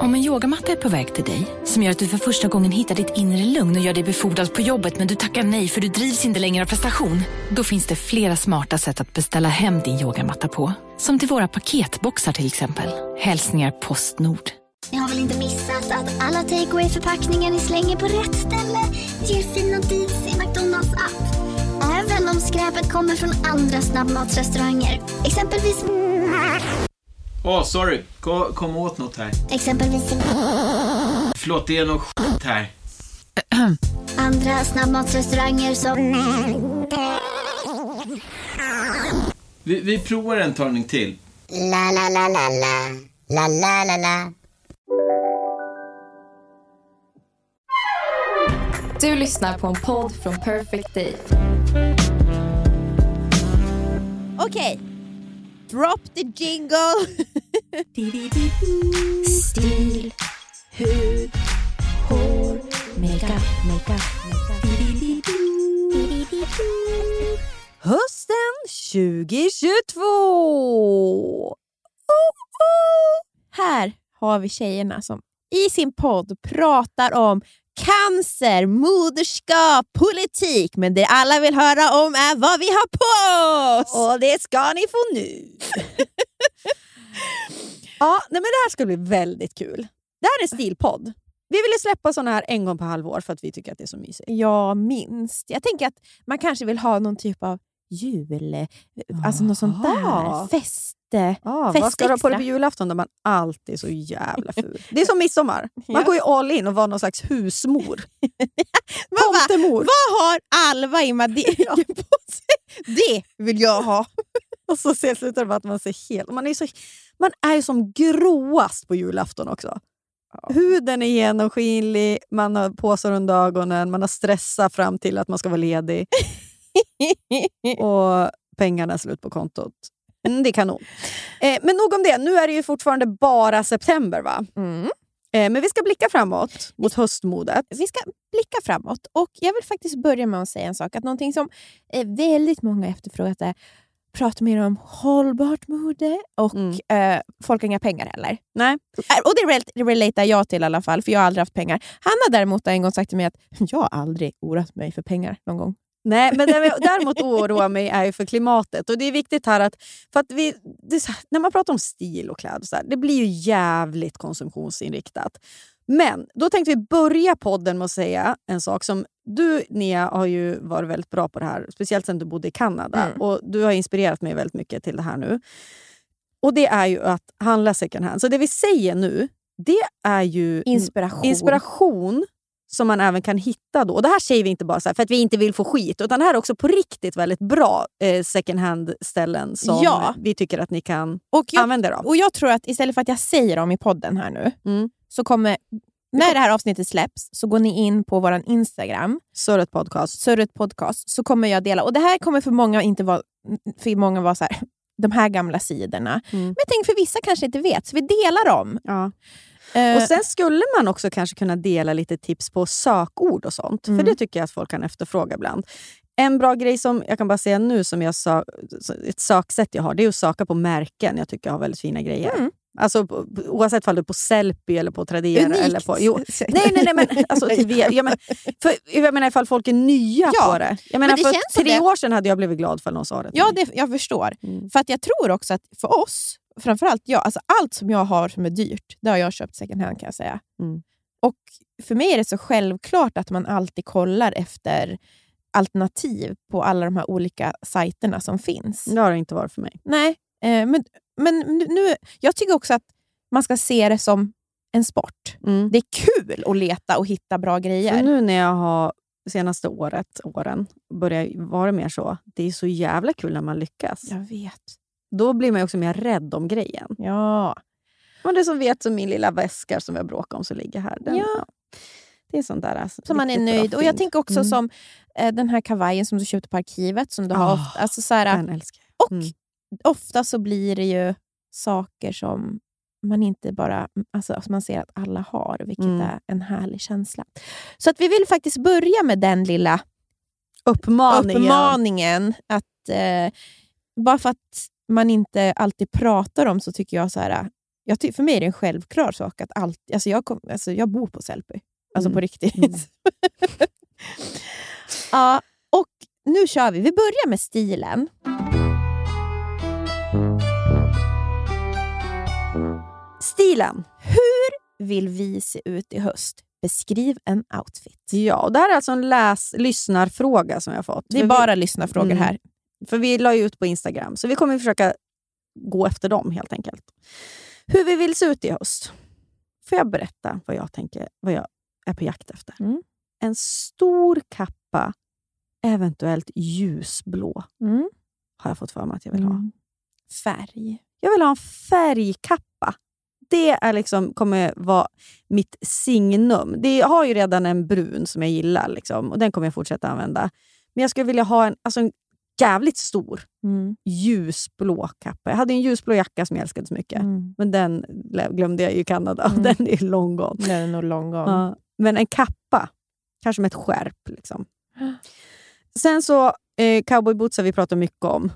Om en yogamatta är på väg till dig, som gör att du för första gången hittar ditt inre lugn och gör dig befordrad på jobbet men du tackar nej för du drivs inte längre av prestation. Då finns det flera smarta sätt att beställa hem din yogamatta på. Som till våra paketboxar till exempel. Hälsningar Postnord. Ni har väl inte missat att alla takeaway förpackningar ni slänger på rätt ställe ger fina deals i McDonalds app. Även om skräpet kommer från andra snabbmatsrestauranger. Exempelvis... Åh, oh, sorry. Kom, kom åt något här. Exempelvis... Förlåt, det är något skit här. Andra snabbmatsrestauranger som... Vi, vi provar en talning till. La, la, la, la, la. La, la, la, la. Du lyssnar på en podd från Perfect Day. Okej. Drop the jingle. Stil, hud, hår, makeup, makeup, makeup. Hösten 2022. Oh, oh. Här har vi tjejerna som i sin podd pratar om cancer, moderskap, politik. Men det alla vill höra om är vad vi har på oss! Och det ska ni få nu. ja, nej men det här ska bli väldigt kul. Det här är stilpodd. Vi ville släppa såna här en gång per halvår för att vi tycker att det är så mysigt. Ja, minst. Jag tänker att man kanske vill ha någon typ av jul, alltså något sånt där. Fest. Ah, fest vad ska du ha på dig på julafton där man alltid är så jävla ful? Det är som midsommar. Man Ja. går ju all in och var någon slags husmor. Tomtemor. Vad har Alva i Madicken på sig? Det vill jag ha. Och så slutar det med att man ser helt... Man är, så, man är ju som gråast på julafton också. Huden är genomskinlig, man har påsar under ögonen, man har stressat fram till att man ska vara ledig och pengarna är slut på kontot. Mm, det är kanon. Eh, men nog om det. Nu är det ju fortfarande bara september. va? Mm. Eh, men vi ska blicka framåt mot höstmodet. Vi ska blicka framåt och jag vill faktiskt börja med att säga en sak. Att någonting som eh, väldigt många efterfrågat är prata mer om hållbart mode och eh, folk har inga pengar heller. Nej. Eh, Och det rel- relaterar jag till i alla fall, för jag har aldrig haft pengar. Hanna däremot har en gång sagt till mig att jag har aldrig oroat mig för pengar någon gång. Nej, men det vi däremot oroar mig är för klimatet. Och Det är viktigt här att, för att vi, här, när man pratar om stil och kläder, så här, det blir ju jävligt konsumtionsinriktat. Men då tänkte vi börja podden med att säga en sak som du, Nia, har ju varit väldigt bra på det här, speciellt sen du bodde i Kanada. Mm. Och Du har inspirerat mig väldigt mycket till det här nu. Och Det är ju att handla second hand. Så det vi säger nu, det är ju Inspiration. inspiration som man även kan hitta. Då. Och Det här säger vi inte bara för att vi inte vill få skit, utan det här är också på riktigt väldigt bra eh, second hand-ställen som Ja. vi tycker att ni kan Och jag, använda er av. och jag tror att istället för att jag säger dem i podden här nu, Mm. så kommer, när det här avsnittet släpps, så går ni in på vår Instagram, Surret podcast. Surret podcast, så kommer jag dela. Och det här kommer för många inte vara, för många vara så här, de här gamla sidorna. Mm. Men tänker för vissa kanske inte vet, så vi delar dem. Ja. Eh, Och Sen skulle man också kanske kunna dela lite tips på sökord och sånt. För Mm. det tycker jag att folk kan efterfråga ibland. En bra grej som jag kan bara säga nu, som jag sa, ett söksätt jag har, det är att söka på märken jag tycker jag har väldigt fina grejer. Mm. Alltså, oavsett om du är på Sellpy eller på Tradera. Unikt. Eller på, jo, nej, nej, nej, men, alltså, till, V- ja, men, för, jag menar ifall folk är nya Ja, på det. Jag menar, det för tre det. år sedan hade jag blivit glad för någon sa det Ja, det, jag förstår. Mm. För att jag tror också att för oss, framförallt jag, alltså allt som jag har som är dyrt, det har jag köpt second hand kan jag säga. Mm. Och för mig är det så självklart att man alltid kollar efter alternativ på alla de här olika sajterna som finns. Det har det inte varit för mig. Nej, eh, men, men nu- jag tycker också att man ska se det som en sport. Mm. Det är kul att leta och hitta bra grejer. För nu när jag har senaste året, åren börjar vara mer så, det är så jävla kul när man lyckas. Jag vet. Då blir man också mer rädd om grejen. Ja. Och det som vet som min lilla väska som jag bråkar om som ligger här. Den, Ja. Det är sånt där. Alltså, Som man är nöjd. Och jag tänker också Mm. som eh, den här kavajen som du köpte på arkivet. Som du har Ah, ofta, alltså så här, jag. och Mm. ofta så blir det ju saker som man inte bara alltså, som man ser att alla har, vilket Mm. är en härlig känsla. Så att vi vill faktiskt börja med den lilla Uppmaningen. uppmaningen. Att, eh, bara för att man inte alltid pratar om så tycker jag så här, jag, ty- för mig är det en självklar sak att allt, alltså jag, kom, alltså jag bor på Sellpy. Alltså Mm. på riktigt. Mm. ja, och nu kör vi. Vi börjar med stilen. Stilen. Vill vi se ut i höst? Beskriv en outfit. Ja, och det här är alltså en läs lyssnarfråga som jag fått. Det är bara lyssnarfrågor Mm. här. För vi la ju ut på Instagram, så vi kommer försöka gå efter dem helt enkelt. Hur vi vill se ut i höst. Får jag berätta vad jag tänker, vad jag är på jakt efter? Mm. En stor kappa, eventuellt ljusblå, Mm. har jag fått för mig att jag vill ha. Färg. Jag vill ha en färgkappa. Det är liksom, kommer vara mitt signum. Det, jag har ju redan en brun som jag gillar liksom, och den kommer jag fortsätta använda. Men jag skulle vilja ha en, alltså en jävligt stor Mm. ljusblå kappa. Jag hade en ljusblå jacka som jag älskade så mycket. Mm. Men den glömde jag i Kanada Mm. den är long gone. Den är nog lång gång. Ja, men en kappa, kanske med ett skärp. Liksom. Sen så, eh, cowboyboots har vi pratat mycket om.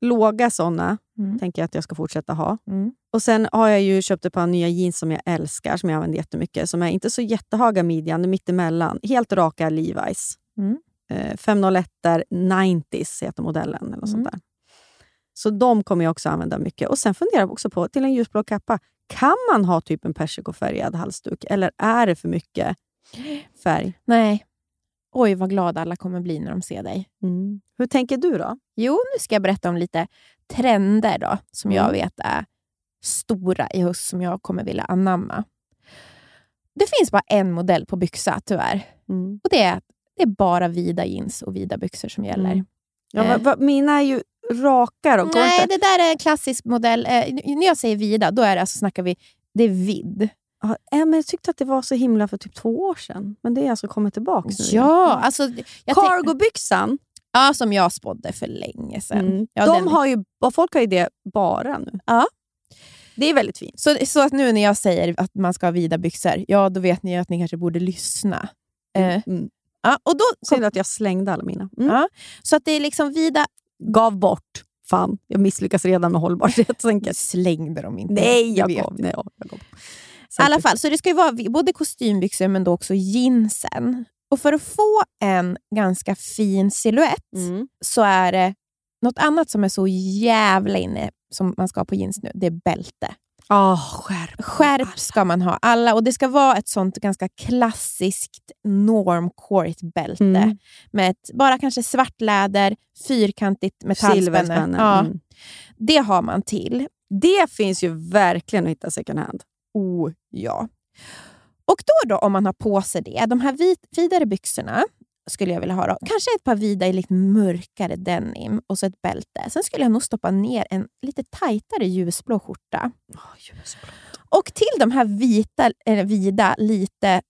Låga såna Mm. tänker jag att jag ska fortsätta ha. Mm. Och Sen har jag ju köpt ett par nya jeans som jag älskar, som jag använder jättemycket. Som är inte så jättehöga midjan, är mittemellan. Helt raka Levi's. Mm. Eh, 501 90s heter modellen. Eller något Mm. sånt där. Så de kommer jag också använda mycket. Och Sen funderar jag också på, till en ljusblå kappa, kan man ha typ en persikofärgad halsduk? Eller är det för mycket färg? Nej. Oj, vad glada alla kommer bli när de ser dig. Mm. Hur tänker du då? Jo, nu ska jag berätta om lite trender då, som jag Mm. vet är stora i höst, som jag kommer vilja anamma. Det finns bara en modell på byxa, tyvärr. Mm. Och det är, det är bara vida jeans och vida byxor som gäller. Mm. Ja, Eh. va, va, mina är ju raka. Och Nej, inte... det där är en klassisk modell. Eh, när jag säger vida, då är det alltså, snackar vi det är vidd. Ja, eh, men jag tyckte att det var så himla för typ två år sedan. Men det är alltså kommit tillbaka nu. Ja, alltså... Jag tänk- Cargobyxan, ja, som jag spådde för länge sedan. mm. Ja, de den- har ju, folk har ju det bara nu. Ja. Det är väldigt fint. Så, så att nu när jag säger att man ska ha vida byxor, ja då vet ni ju att ni kanske borde lyssna. Eh, Mm. Ja, och då, Synd att jag slängde alla mina. Mm. ja, så att det är liksom vida... Gav bort. Fan, jag misslyckas redan med hållbarhetstänket. Slängde dem inte. Nej, jag gav. Nej, ja, jag gav. I alla fall, så det ska ju vara både kostymbyxor men då också jeansen. Och för att få en ganska fin silhuett Mm. så är det något annat som är så jävla inne som man ska ha på jeans nu. Det är bälte. Oh, skärp. Skärp ska man ha. alla Och Det ska vara ett sånt ganska klassiskt normcore bälte. Mm. Med ett, bara kanske svart läder, fyrkantigt metallspänne. Ja, Mm. Det har man till. Det finns ju verkligen att hitta second hand. Oh, ja. Och då, då om man har på sig det, de här vit, vidare byxorna skulle jag vilja ha. Då. Kanske ett par vida i lite mörkare denim och så ett bälte. Sen skulle jag nog stoppa ner en lite tajtare ljusblå skjorta. Och till de här vita, eller vida, lite,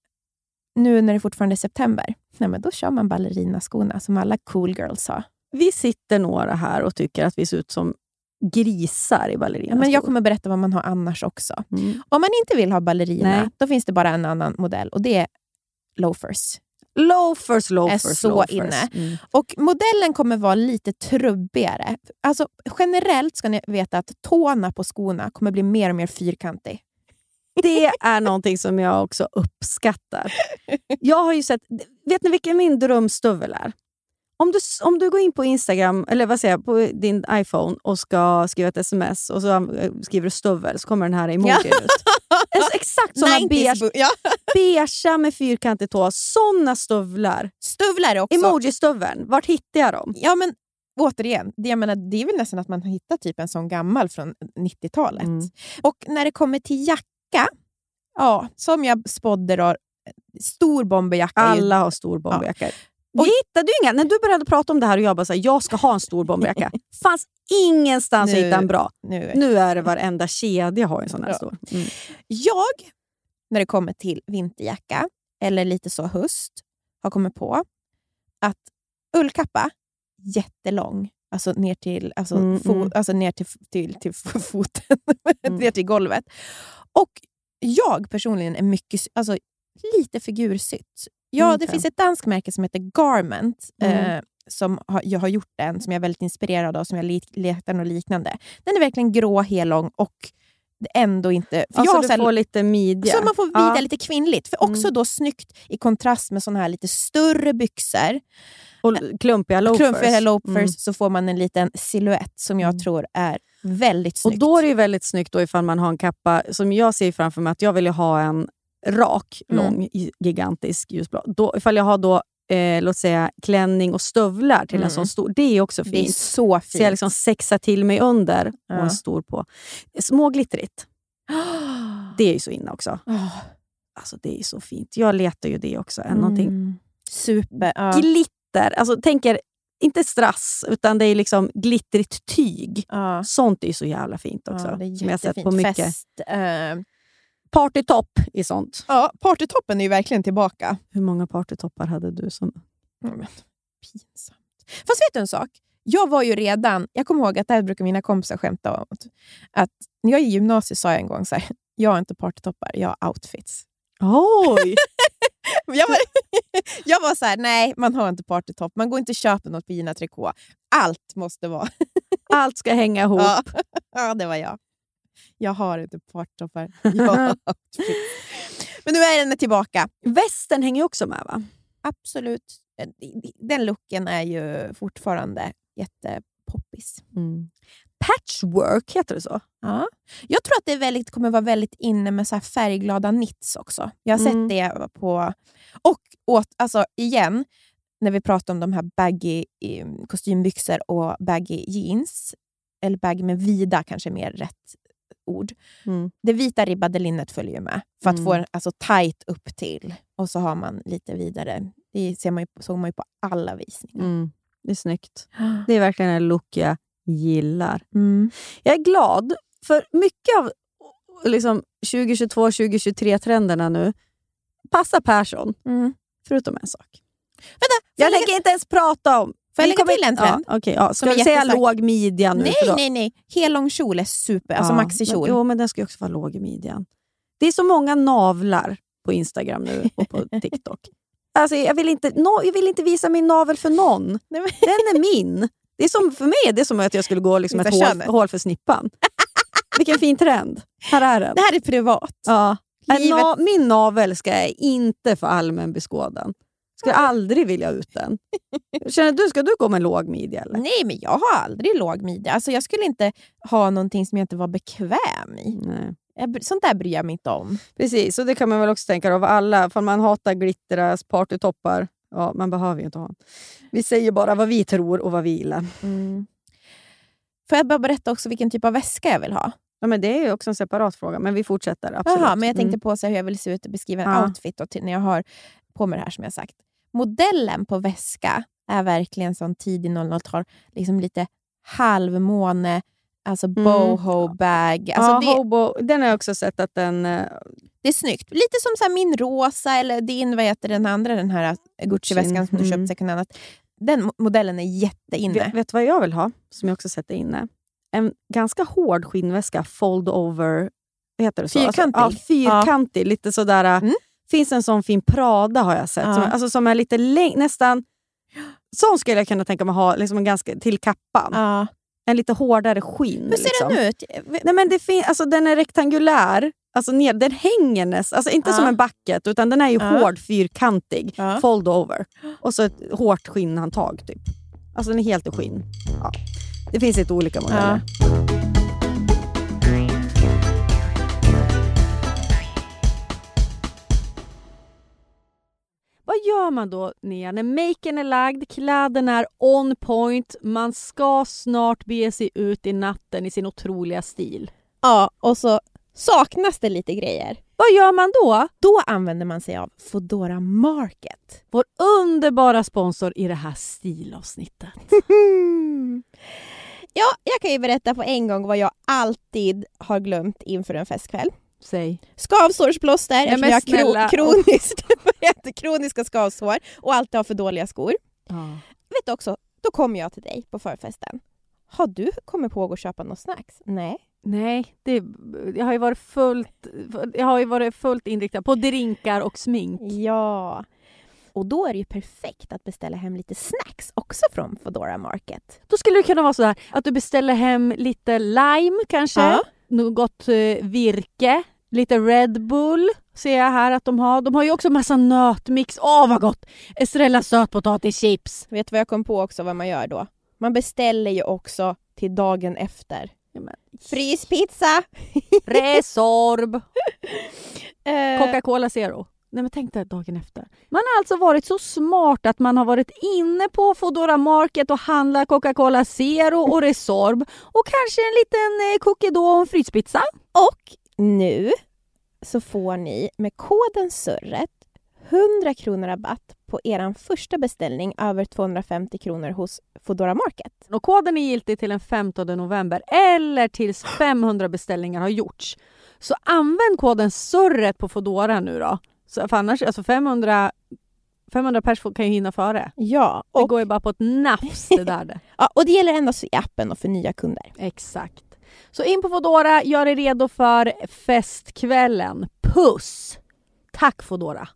nu när det fortfarande är september, nej, men då kör man ballerinaskorna som alla cool girls har. Vi sitter några här och tycker att vi ser ut som grisar i Ja, ballerinaskor. men jag kommer berätta vad man har annars också. mm. Om man inte vill ha ballerina, Nej. då finns det bara en annan modell och det är loafers. Loafers, loafers, Är så loafers. inne. Mm. Och modellen kommer vara lite trubbigare. Alltså, generellt ska ni veta att tårna på skorna kommer bli mer och mer fyrkantig. Det är någonting som jag också uppskattar. Jag har ju sett, vet ni vilken min drömstövel är? Om du, om du går in på Instagram, eller vad säger jag, på din iPhone och ska skriva ett sms och så eh, skriver du stövel så kommer den här emojin ut. Alltså, exakt såna 90s beige, bu- ja. beigea med fyrkantig tå. Såna stövlar. Stövlar också... Emoji-stöveln, vart hittar jag dem? Ja, men återigen, det, jag menar, det är väl nästan att man hittar typ en sån gammal från 90-talet. Mm. Och när det kommer till jacka, ja, som jag spådde då, stor bomberjacka. Alla har stor bomberjacka. Vi Och- hittade ju inga. När du började prata om det här och jag bara så här, jag ska ha en stor bomberjacka. fanns ingenstans att hitta en bra. Nu. Nu är det varenda kedja har en sån här Ja. stor. Mm. Jag, när det kommer till vinterjacka, eller lite så höst, har kommit på att ullkappa, jättelång, alltså ner till, alltså, Mm, mm. alltså ner till, till, till foten, Mm. ner till golvet. Och jag personligen är mycket, alltså, lite figursytt. Ja, Mm, Det finns ett danskt märke som heter Garment, Mm. eh, som har, jag har gjort den, som jag är väldigt inspirerad av, som jag letar något liknande. Den är verkligen grå, hellång och ändå inte... För Alltså jag du här- får lite midja. så man får vida Ja. lite kvinnligt. För också Mm. då snyggt i kontrast med såna här lite större byxor. Och klumpiga loafers. Klumpiga loafers Mm. så får man en liten silhuett som jag Mm. tror är väldigt Och snyggt. då är det väldigt snyggt då ifall man har en kappa, som jag ser framför mig att jag vill ju ha en rak, Mm. lång, i- gigantisk ljusblå. Då, ifall jag har då, eh, låt säga klänning och stövlar till en Mm. sån stor, det är också det är fint. så Så fint. jag liksom sexar till mig under och Ja. en stor på. Småglittrigt, det är ju så inne också. Åh, Alltså det är så fint. Jag letar ju det också. Mm. Någonting. mm. Super. Ja. Glitter, alltså tänker inte strass, utan det är liksom glittrigt tyg. Ja. Sånt är ju så jävla fint också. Ja, det är som jag sett jättefint. på mycket. Fest. eh, Partytopp i sånt. ja, partytoppen är ju verkligen tillbaka. Hur många partytoppar hade du? som... Mm, pinsamt. Fast vet du en sak? Jag var ju redan, jag kommer ihåg att det här brukar mina kompisar skämta om. Att, när jag i gymnasiet sa jag en gång så här, jag har inte partytoppar, jag har outfits. Oj! Jag var, jag var så här, nej man har inte partytopp, man går inte och köper något på Gina Tricot. Allt måste vara. Allt ska hänga ihop. Ja. ja, det var jag. Jag har inte outfits. Men nu är den tillbaka. Västen hänger också med va? Absolut. Den looken är ju fortfarande jättepoppis. Patchwork, heter det så? Ja. Jag tror att det är väldigt, kommer vara väldigt inne med så färgglada knits också. Jag har Mm. sett det på... Och åt, alltså, igen, när vi pratar om de här baggy eh, kostymbyxor och baggy jeans, eller baggy med vida kanske är mer rätt ord. Mm. Det vita ribbade linnet följer ju med för att Mm. få en alltså, tight upp till och så har man lite vidare. Det ser man ju, såg man ju på alla visningar. Mm. Det är snyggt. Det är verkligen en look jag gillar. Mm. Jag är glad, för mycket av liksom 2022-2023-trenderna nu passar Persson, Mm. förutom en sak. Vänta, Jag tänker inte ens prata om... Får jag lägga till en trend? Ja, okay, ja. Ska vi säga låg midja nu? Nej, då- nej, nej. Hellång kjol är super. Alltså Ja, maxikjol. Jo, men den ska också vara låg i midjan. Det är så många navlar på Instagram nu och på TikTok. Alltså, jag, vill inte, no, jag vill inte visa min navel för någon. Den är min. Det är som, för mig det är som att jag skulle gå liksom ett hål, hål för snippan. Vilken fin trend. Här är den. Det här är privat. Ja. En Livet- min navel ska jag inte för allmän beskådan. Skulle aldrig vilja ut den. Känner du, ska du gå med låg midja? Eller? Nej, men jag har aldrig låg midja. Alltså, jag skulle inte ha någonting som jag inte var bekväm i. Nej. Jag, sånt där bryr jag mig inte om. Precis, och det kan man väl också tänka av alla. För man hatar glitteras, partytoppar. Ja, man behöver ju inte ha en. Vi säger bara vad vi tror och vad vi gillar. Mm. Får jag bara berätta också vilken typ av väska jag vill ha? Ja, men det är ju också en separat fråga, men vi fortsätter. Absolut. Jaha, men jag tänkte Mm. på så hur jag vill se ut och beskriva en Ja. outfit till, när jag har på mig det här som jag sagt. Modellen på väska är verkligen sån tidig 00-tal, liksom lite halvmåne, alltså boho bag. Alltså Mm. ja, det, hobo, den har jag också sett att den... eh, det är snyggt. Lite som så min rosa eller din, vad heter den andra, den här Gucci-väskan som du Mm. köpt second hand. Den mo- modellen är jätteinne. Vet, vet vad jag vill ha? Som jag också sett är inne. En ganska hård skinnväska, fold over... Heter det så? Fyrkantig? Alltså, ja, fyrkantig. Lite sådär... Mm. Finns en sån fin Prada har jag sett. Ja. Som, alltså, som är lite läng- nästan... Sån skulle jag kunna tänka mig ha liksom en ganska, till kappan. Ja. En lite hårdare skinn. Hur ser liksom. den ut? Nej, men det fin- alltså, den är rektangulär. Alltså, ner, den hänger nästan, alltså, inte Ja. som en bucket, utan den är ju hård, fyrkantig. Fold over. Och så ett hårt skinnhandtag. Typ. Alltså den är helt i skinn. Det finns lite olika modeller. Gör man då Nia, när maken är lagd, kläderna är on point, man ska snart bege sig ut i natten i sin otroliga stil. Ja, och så saknas det lite grejer. Vad gör man då? Då använder man sig av Foodora Market. Vår underbara sponsor i det här stilavsnittet. Ja, jag kan ju berätta på en gång vad jag alltid har glömt inför en festkväll. Säg. Skavsårsplåster, Nej, eftersom jag har kro- kroniskt, kroniska skavsår och alltid har för dåliga skor. Vet du också, då kommer jag till dig på förfesten. Har du kommit på att köpa något snacks? Nej. Nej, det, jag, har ju varit fullt, jag har ju varit fullt inriktad på drinkar och smink. Ja. Och då är det ju perfekt att beställa hem lite snacks också från Foodora Market. Då skulle det kunna vara så här att du beställer hem lite lime kanske. Ja. Något eh, virke, lite Red Bull ser jag här att de har. De har ju också massa nötmix. Åh vad gott! Estrella sötpotatischips. Vet du vad jag kom på också vad man gör då? Man beställer ju också till dagen efter. Fryspizza! Resorb. Eh, Coca-Cola Zero. Nej men tänk dig dagen efter. Man har alltså varit så smart att man har varit inne på Foodora Market och handlat Coca-Cola Zero och Resorb och kanske en liten eh, cookie då och en fryspizza. Och nu så får ni med koden SURRET 100 kronor rabatt på er första beställning över 250 kronor hos Foodora Market. Och koden är giltig till den 15 november eller tills 500 beställningar har gjorts. Så använd koden SURRET på Foodora nu då. Så för annars, alltså 500, 500 pers kan ju hinna före. Ja, Det och, går ju bara på ett nafs det där. Det. ja, och det gäller endast i appen och för nya kunder. Exakt. Så in på Foodora, gör er redo för festkvällen. Puss! Tack Foodora!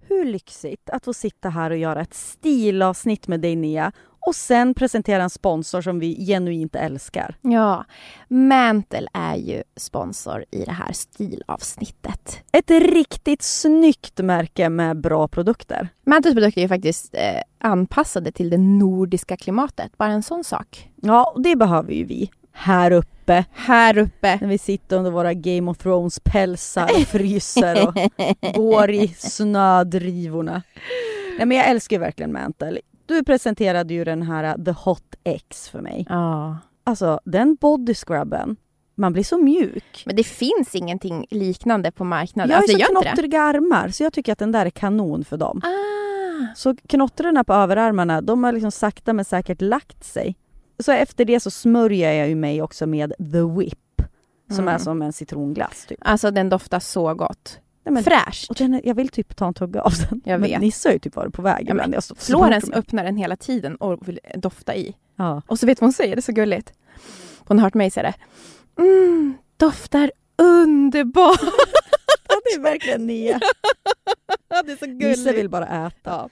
Hur lyxigt att få sitta här och göra ett stilavsnitt med dig Nia och sen presentera en sponsor som vi genuint älskar. Ja, Mantle är ju sponsor i det här stilavsnittet. Ett riktigt snyggt märke med bra produkter. Mantles produkter är faktiskt eh, anpassade till det nordiska klimatet. Bara en sån sak. Ja, det behöver ju vi här uppe Här uppe. när vi sitter under våra Game of Thrones-pälsar och fryser och går i snödrivorna. Nej, men jag älskar ju verkligen Mantle. Du presenterade ju den här uh, The Hot X för mig. Ja. Alltså den body scrubben, man blir så mjuk. Men det finns ingenting liknande på marknaden. Jag har alltså, så knottriga armar så jag tycker att den där är kanon för dem. Ah. Så knottrorna på överarmarna, de har liksom sakta men säkert lagt sig. Så efter det så smörjer jag ju mig också med The Whip. Som Mm. är som en citronglass typ. Alltså den doftar så gott. Nej, men, Fräscht. och den, jag vill typ ta en tugga av den. Jag men vet. Nisse har ju typ varit på väg Ja, ibland. men Florens öppnar den hela tiden och vill dofta i. Ja. Och så vet du vad hon säger, det är så gulligt. Hon har hört mig säga det. Mm, doftar underbart. det är verkligen Nia. det är så Nisse vill bara äta.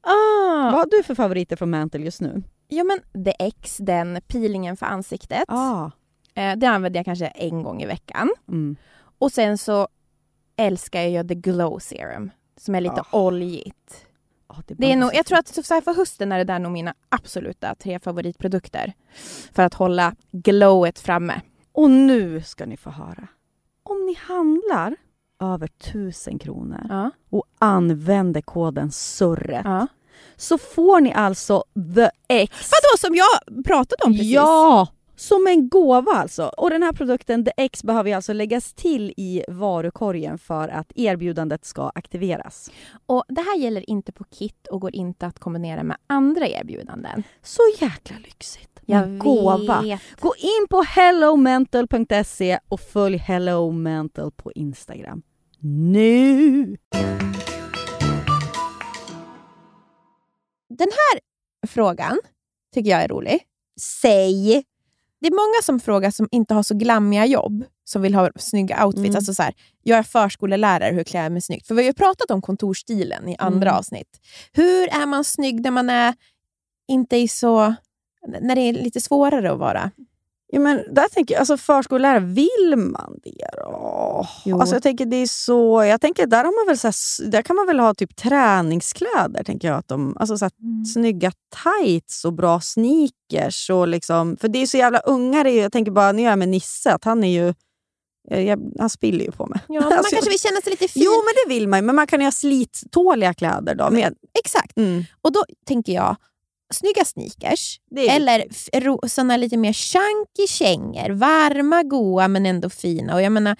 Ah. Vad har du för favoriter från Mantle just nu? Ja men The X, den peelingen för ansiktet. Ah. Eh, det använder jag kanske en gång i veckan. Mm. Och sen så älskar jag The Glow Serum. Som är lite Ah. oljigt. Ah, Det är nog, jag tror att så här för hösten är det där nog mina absoluta tre favoritprodukter. För att hålla glowet framme. Och nu ska ni få höra. Om ni handlar över 1000 kronor Ja. och använder koden SURRET ja. så får ni alltså The X. Vadå som jag pratade om precis? Ja! Som en gåva alltså. Och den här produkten The X behöver alltså läggas till i varukorgen för att erbjudandet ska aktiveras. Och det här gäller inte på kit och går inte att kombinera med andra erbjudanden. Så jäkla lyxigt. Gåva. vet. Gå in på hellomental.se och följ Hello Mental på Instagram. Nu! Den här frågan tycker jag är rolig. Säg! Det är många som frågar som inte har så glammiga jobb, som vill ha snygga outfits. Mm. Alltså så här, jag är förskolelärare, hur klär jag mig snyggt? För vi har ju pratat om kontorsstilen i andra Mm. avsnitt. Hur är man snygg när man är inte är så... När det är lite svårare att vara? Ja, men där tänker jag, alltså förskollärare, vill man det? Jo. Alltså jag tänker det är så, jag tänker där, har man väl så här, där kan man väl ha typ träningskläder. Tänker jag, att de, alltså så här, Snygga tights och bra sneakers. Och liksom, för det är så jävla unga. det är ju- Jag tänker bara, nu är jag med Nisse, att han är ju... eh, Jag, han spiller ju på mig. Ja, man Alltså, kanske vill känna sig lite fin. Jo, men det vill man. Men man kan ju ha slittåliga kläder då. Men, Exakt. mm, Och då tänker jag, snygga sneakers. det är Eller såna lite mer chunky kängor. Varma, goa men ändå fina. Och jag menar,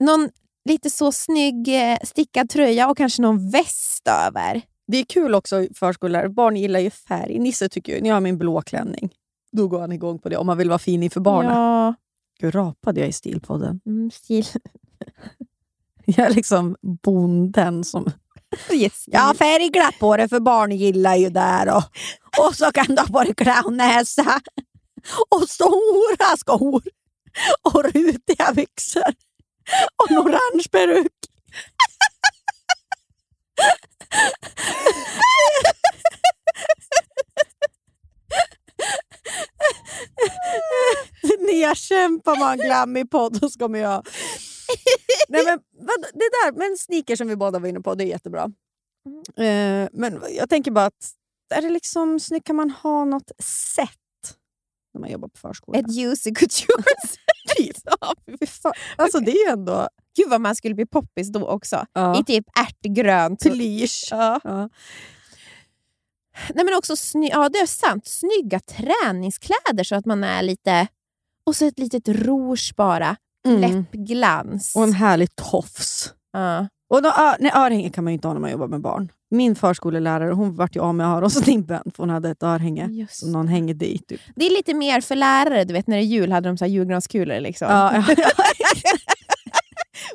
någon lite så snygg eh, stickad tröja och kanske någon väst över. Det är kul också förskollärare. Barn gillar ju färg. Nisse tycker ju, när jag har min blå klänning, då går han igång på det. Om man vill vara fin inför barnen. Ja, Gud, rapade jag i stilpodden? mm, stil. Jag är liksom bonden som... Yes. Ja, färgglatt på det för barn gillar ju där. Och, och så kan du ha dig clownnäsa och stora skor och rutiga byxor och en orange peruk. Nia kämpa man glammig podd så man göra. Nej, men, det där, men sneakers som vi båda var inne på, det är jättebra. Eh, men jag tänker bara att är det liksom snyggt, kan man ha något sätt när man jobbar på förskola? Ett juicy couture. Fan. Alltså det är ju ändå Gud vad man skulle bli poppis då också. Ja. I typ ärtgrönt. plysch. Ja. Ja. Nej, men också sny- ja, det är sant. Snygga träningskläder så att man är lite... Och så ett litet rouge bara. Mm. Läppglans. Och en härlig tofs. Ja. Och då, nej, örhänge kan man ju inte ha när man jobbar med barn. Min förskolelärare hon vart ju av med öronsnibben för hon hade ett örhänge Just som någon hängde i. Typ. Det är lite mer för lärare. Du vet när det är jul hade de så här julgranskulor. Liksom. Ja,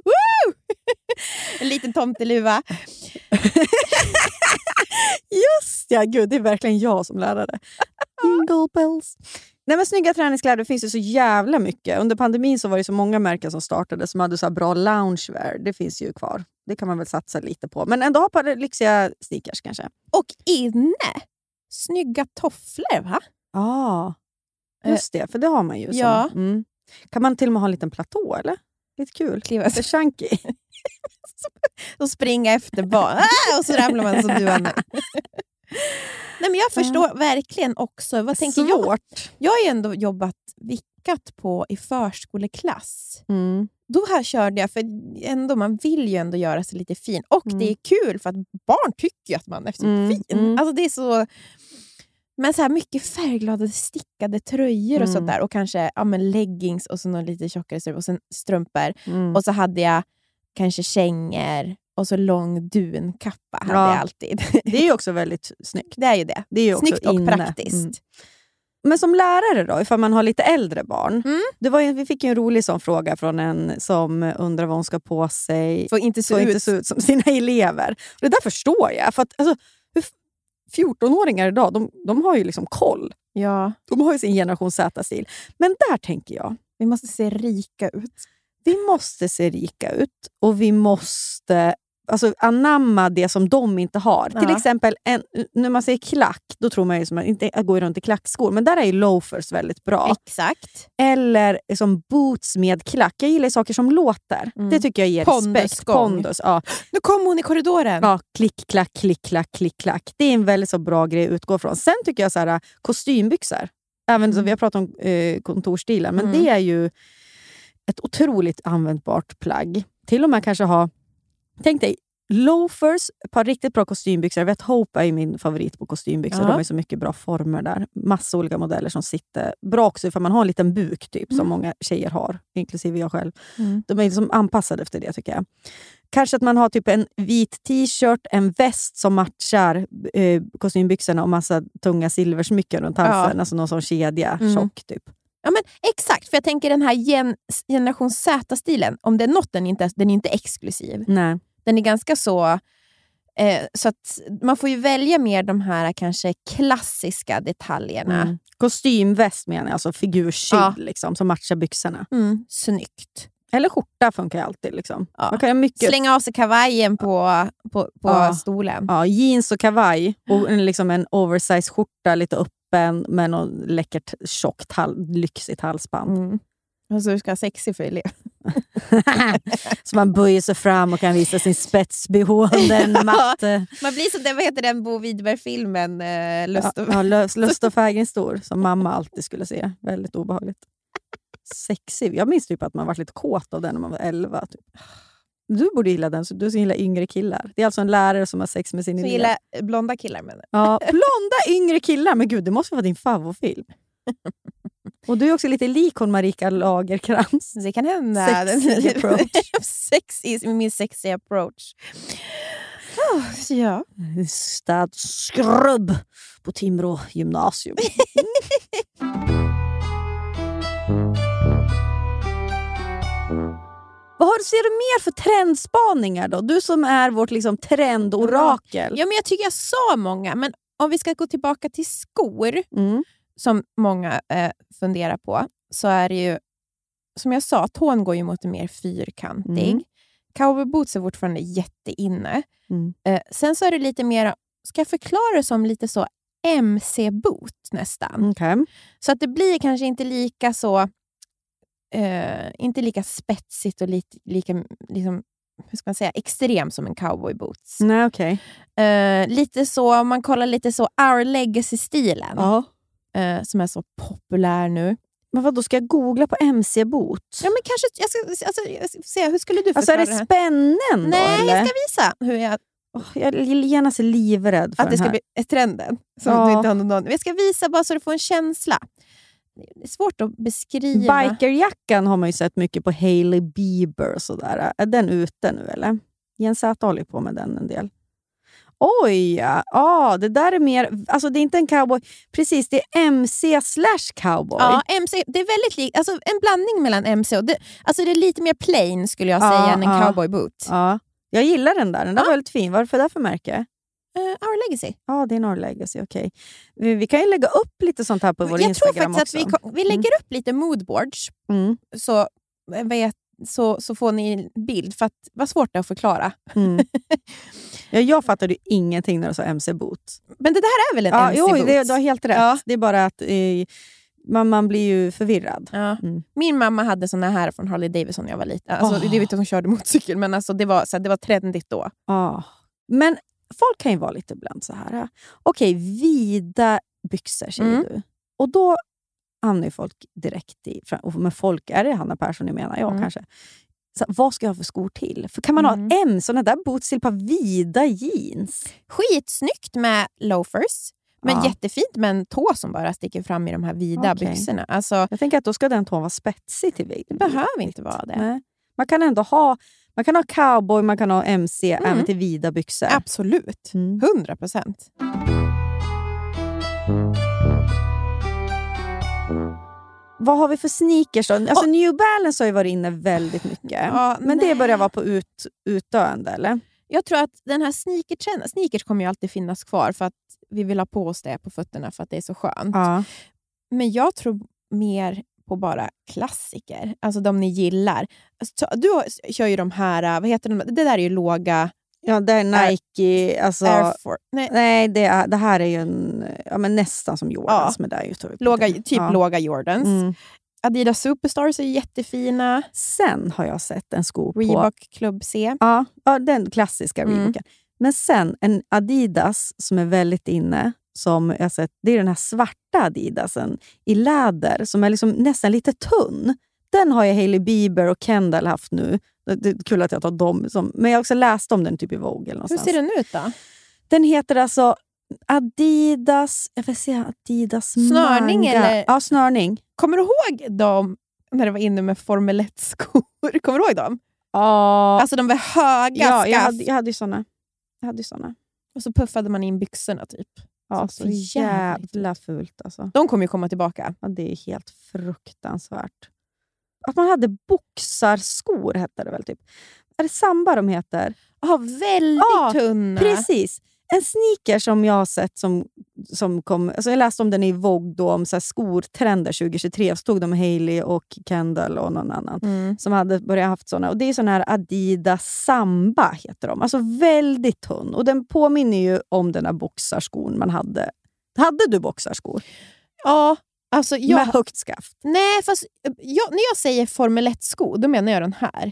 Woo! en liten tomteluva. Just ja, gud det är verkligen jag som lärare. Jingle bells. Nej, men snygga träningskläder finns det så jävla mycket. Under pandemin så var det så många märken som startade som hade så bra loungewear. Det finns ju kvar. Det kan man väl satsa lite på. Men ändå ha på lyxiga sneakers kanske. Och inne, snygga tofflor va? Ja, just det. För det har man ju. Som, Ja. mm. Kan man till och med ha en liten platå eller? Lite kul. Kliva Lite chunky. och springa efter barn. Ah, och så ramlar man som du Anna. Nej, men jag förstår verkligen också. Vad tänker jag? Svårt. Jag har ju ändå jobbat vickat på i förskoleklass. Mm. Då här körde jag, för ändå, man vill ju ändå göra sig lite fin. Och Mm. det är kul för att barn tycker ju att man är så Mm, fin. mm. Alltså det är så... Men så här mycket färgglada stickade tröjor och Mm. sånt där. Och kanske ja, men leggings och så någon lite tjockare strumpa och sen strumpor. Mm. Och så hade jag kanske kängor och så lång dunkappa. Hade Ja. jag alltid. Det är ju också väldigt snyggt. Det är ju det. Det är ju också Snyggt och inne. praktiskt. Mm. Men som lärare då, ifall man har lite äldre barn. Mm. Det var ju, vi fick ju en rolig sån fråga från en som undrar vad hon ska på sig Får inte se att ut inte se ut som sina elever. Och det där förstår jag. För att, alltså, hur f- 14-åringar idag, de, de har ju liksom koll. Ja, De har ju sin generation Z-stil. Men där tänker jag, vi måste se rika ut. vi måste se rika ut och vi måste alltså, anamma det som de inte har. Till Ja. exempel, en, när man säger klack, då tror man ju som att inte att gå runt i klackskor. Men där är ju loafers väldigt bra. Exakt. Eller som boots med klack. Jag gillar saker som låter. Mm. Det tycker jag ger respekt. Pondus, ja. Nu kom hon i korridoren. Ja, klick, klack, klick, klack, klick, klack. Det är en väldigt så bra grej att utgå från. Sen tycker jag så här, kostymbyxor. Även så vi har pratat om eh, kontorsstilen, men Mm. det är ju ett otroligt användbart plagg. Till och med kanske ha... Tänk dig loafers, ett par riktigt bra kostymbyxor. Jag vet Hope är min favorit på kostymbyxor. Ja. De har så mycket bra former där. Massa olika modeller som sitter bra också för man har en liten buk typ, som många tjejer har, inklusive jag själv. Mm. De är liksom anpassade efter det tycker jag. Kanske att man har typ en vit t-shirt, en väst som matchar eh, kostymbyxorna och massa tunga silversmycken runt halsen. Alltså någon sån kedja, Mm. tjock typ. Ja, men exakt, för jag tänker den här gen generation Z-stilen, om det är något den inte är, den är inte exklusiv. Nej. Den är ganska så... Eh, så att man får ju välja mer de här kanske klassiska detaljerna. Mm. Kostymväst menar jag, alltså figurskydd Ja. liksom, som matchar byxorna. Mm, snyggt. Eller skjorta funkar alltid. Liksom. Ja. Man mycket Slänga av sig kavajen på, på, på Ja. stolen. ja, jeans och kavaj och liksom en oversize skjorta, lite öppen med något läckert tjockt, hal- lyxigt halsband. Mm. Och så du ska ha sexig för elev. så man böjer sig fram och kan visa sin under en matte. Man blir som den, vad heter den Bo Widerberg-filmen? Eh, Lust och... Ja, lust, lust och fägring stor, som mamma alltid skulle se. Väldigt obehagligt. Sexig. Jag minns typ att man var lite kåt av den när man var 11. Typ. Du borde gilla den, så du som gillar yngre killar. Det är alltså en lärare som har sex med sin elev. gillar blonda killar menar Ja, blonda yngre killar, men gud det måste vara din favoritfilm. Och du är också lite lik hon Marika Lagerkrans. Det kan hända. Sexy approach. Sexy, min sexy approach. Oh, ja. Stadsskrubb på Timrå gymnasium. Vad har, ser du mer för trendspaningar då? Du som är vårt liksom trendorakel. ja, men jag tycker jag sa många, men om vi ska gå tillbaka till skor, Mm. Som många eh, funderar på, så är det ju, som jag sa, tån går ju mot en mer fyrkantig. Mm. Cowboyboots är fortfarande jätteinne. Mm. Eh, sen så är det lite mer, ska jag förklara det som lite så MC-boot nästan? Okej. Så att det blir kanske inte lika så eh, inte lika spetsigt och lite, lika liksom, hur ska man säga, extrem som en cowboy boots. Nej, okej. Eh, lite så, om man kollar lite så Our Legacy-stilen, Ja. Eh, som är så populär nu. Men vad då ska jag googla på MC-boot? Ja, men kanske, jag ska, alltså, jag ska se, hur skulle du Alltså är förklara det det här? spännen då? Nej, eller? jag ska visa hur jag, Åh, jag är genast livrädd för att det ska här. bli trenden. Som Ja. du inte har någon. Jag ska visa bara så du får en känsla. Det är svårt att beskriva. Bikerjackan har man ju sett mycket på Hailey Bieber och sådär. Är den ute nu eller? Jens Z håller på med den en del. Oj, ja. Ah, det där är mer... Alltså det är inte en cowboy. Precis, det är MC slash cowboy. Ja, MC, det är väldigt likt. Alltså, en blandning mellan MC och... Det, alltså det är lite mer plain skulle jag Ja, säga än en ja. cowboy boot. Ja. Jag gillar den där. Den där var väldigt fin. Vad är det för, där för märke? Eh, Our Legacy. Ja, det är Norr Legacy. Okej. Vi, vi kan ju lägga upp lite sånt här på vår jag tror Instagram faktiskt också. att vi, vi lägger upp lite moodboards Mm. så, eh, vet, så, så får ni en bild. För att vad svårt det är att förklara. Mm. ja, jag fattade ju ingenting när du sa MC-boot. Men det där är väl en Ja, MC-boot? jo, det, du har helt rätt. Ja. Det är bara att eh, man, man blir ju förvirrad. Ja. Mm. Min mamma hade såna här från Harley Davidson när jag var liten. Alltså, Åh. Det vet inte om hon körde motorcykel, men alltså, det, var, så här, det var trendigt då. Ja. Men folk kan ju vara lite ibland så här. Okej, vida byxor säger Mm. du. Och då hamnar ju folk direkt i... Med folk, är det Hanna Persson ni menar? Ja, Mm. kanske. Så, vad ska jag ha för skor till? För kan man Mm. ha en sån där boots till ett par vida jeans? Skitsnyggt med loafers, men Ja. jättefint med en tå som bara sticker fram i de här vida Okej. byxorna. Alltså, Jag tänker att då ska den tån vara spetsig till vid. det behöver inte vara det. Nej. Man kan ändå ha man kan ha cowboy, man kan ha MC, Mm. även till vida byxor. Absolut. Mm. 100 procent. Vad har vi för sneakers då? Alltså New Balance har ju varit inne väldigt mycket. Ja, men det nej. börjar vara på ut, utdöende, eller? Jag tror att den här sneakertrenden, sneakers kommer ju alltid finnas kvar för att vi vill ha på oss det på fötterna för att det är så skönt. Ja. Men jag tror mer på bara klassiker, alltså de ni gillar. Alltså, du kör ju de här, vad heter de? Det där är ju låga Ja, det är Nike. Alltså, Air Force. Nej, nej, det, är, det här är ju en, ja, men nästan som Jordans. Men det är ju typ, låga, typ ja. låga Jordans. Mm. Adidas Superstars är jättefina. Sen har jag sett en sko på... Reebok Club C. Ja, ja, den klassiska Mm. Reeboken. Men sen en Adidas som är väldigt inne. Som jag sett, det är den här svarta Adidasen i läder som är liksom nästan lite tunn. Den har jag Hailey Bieber och Kendall haft nu. Det är kul att jag tar dem. Som, men jag har också läst om den typ i Vogue. Eller Hur någonstans. ser den ut då? Den heter alltså Adidas... Jag vill säga Adidas Snörning manga. eller? Ja, snörning. Kommer du ihåg dem när det var inne med Formel 1-skor? Kommer du ihåg dem? Ja, Alltså de var höga ja skaft jag, hade, jag hade ju såna. Jag hade ju såna. och så puffade man in byxorna. typ. Ja, Så så jävla fult alltså. De kommer ju komma tillbaka. Ja, det är helt fruktansvärt. Att man hade boxarskor hette det väl? typ. Är det samba de heter? Ja, väldigt Ja, tunna. Precis. En sneaker som jag har sett som, som kom... Alltså jag läste om den i Vogue då, om så här skortrender 2023. Så stod de Hailey och Kendall och någon annan Mm. som hade börjat haft såna. Och Det är såna här Adidas Samba, heter de. Alltså väldigt tunn. Och Den påminner ju om den där boxarskon man hade. Hade du boxarskor? Ja, alltså jag... Med högt skaft? Nej, fast jag, när jag säger Formel 1-sko, då menar jag den här.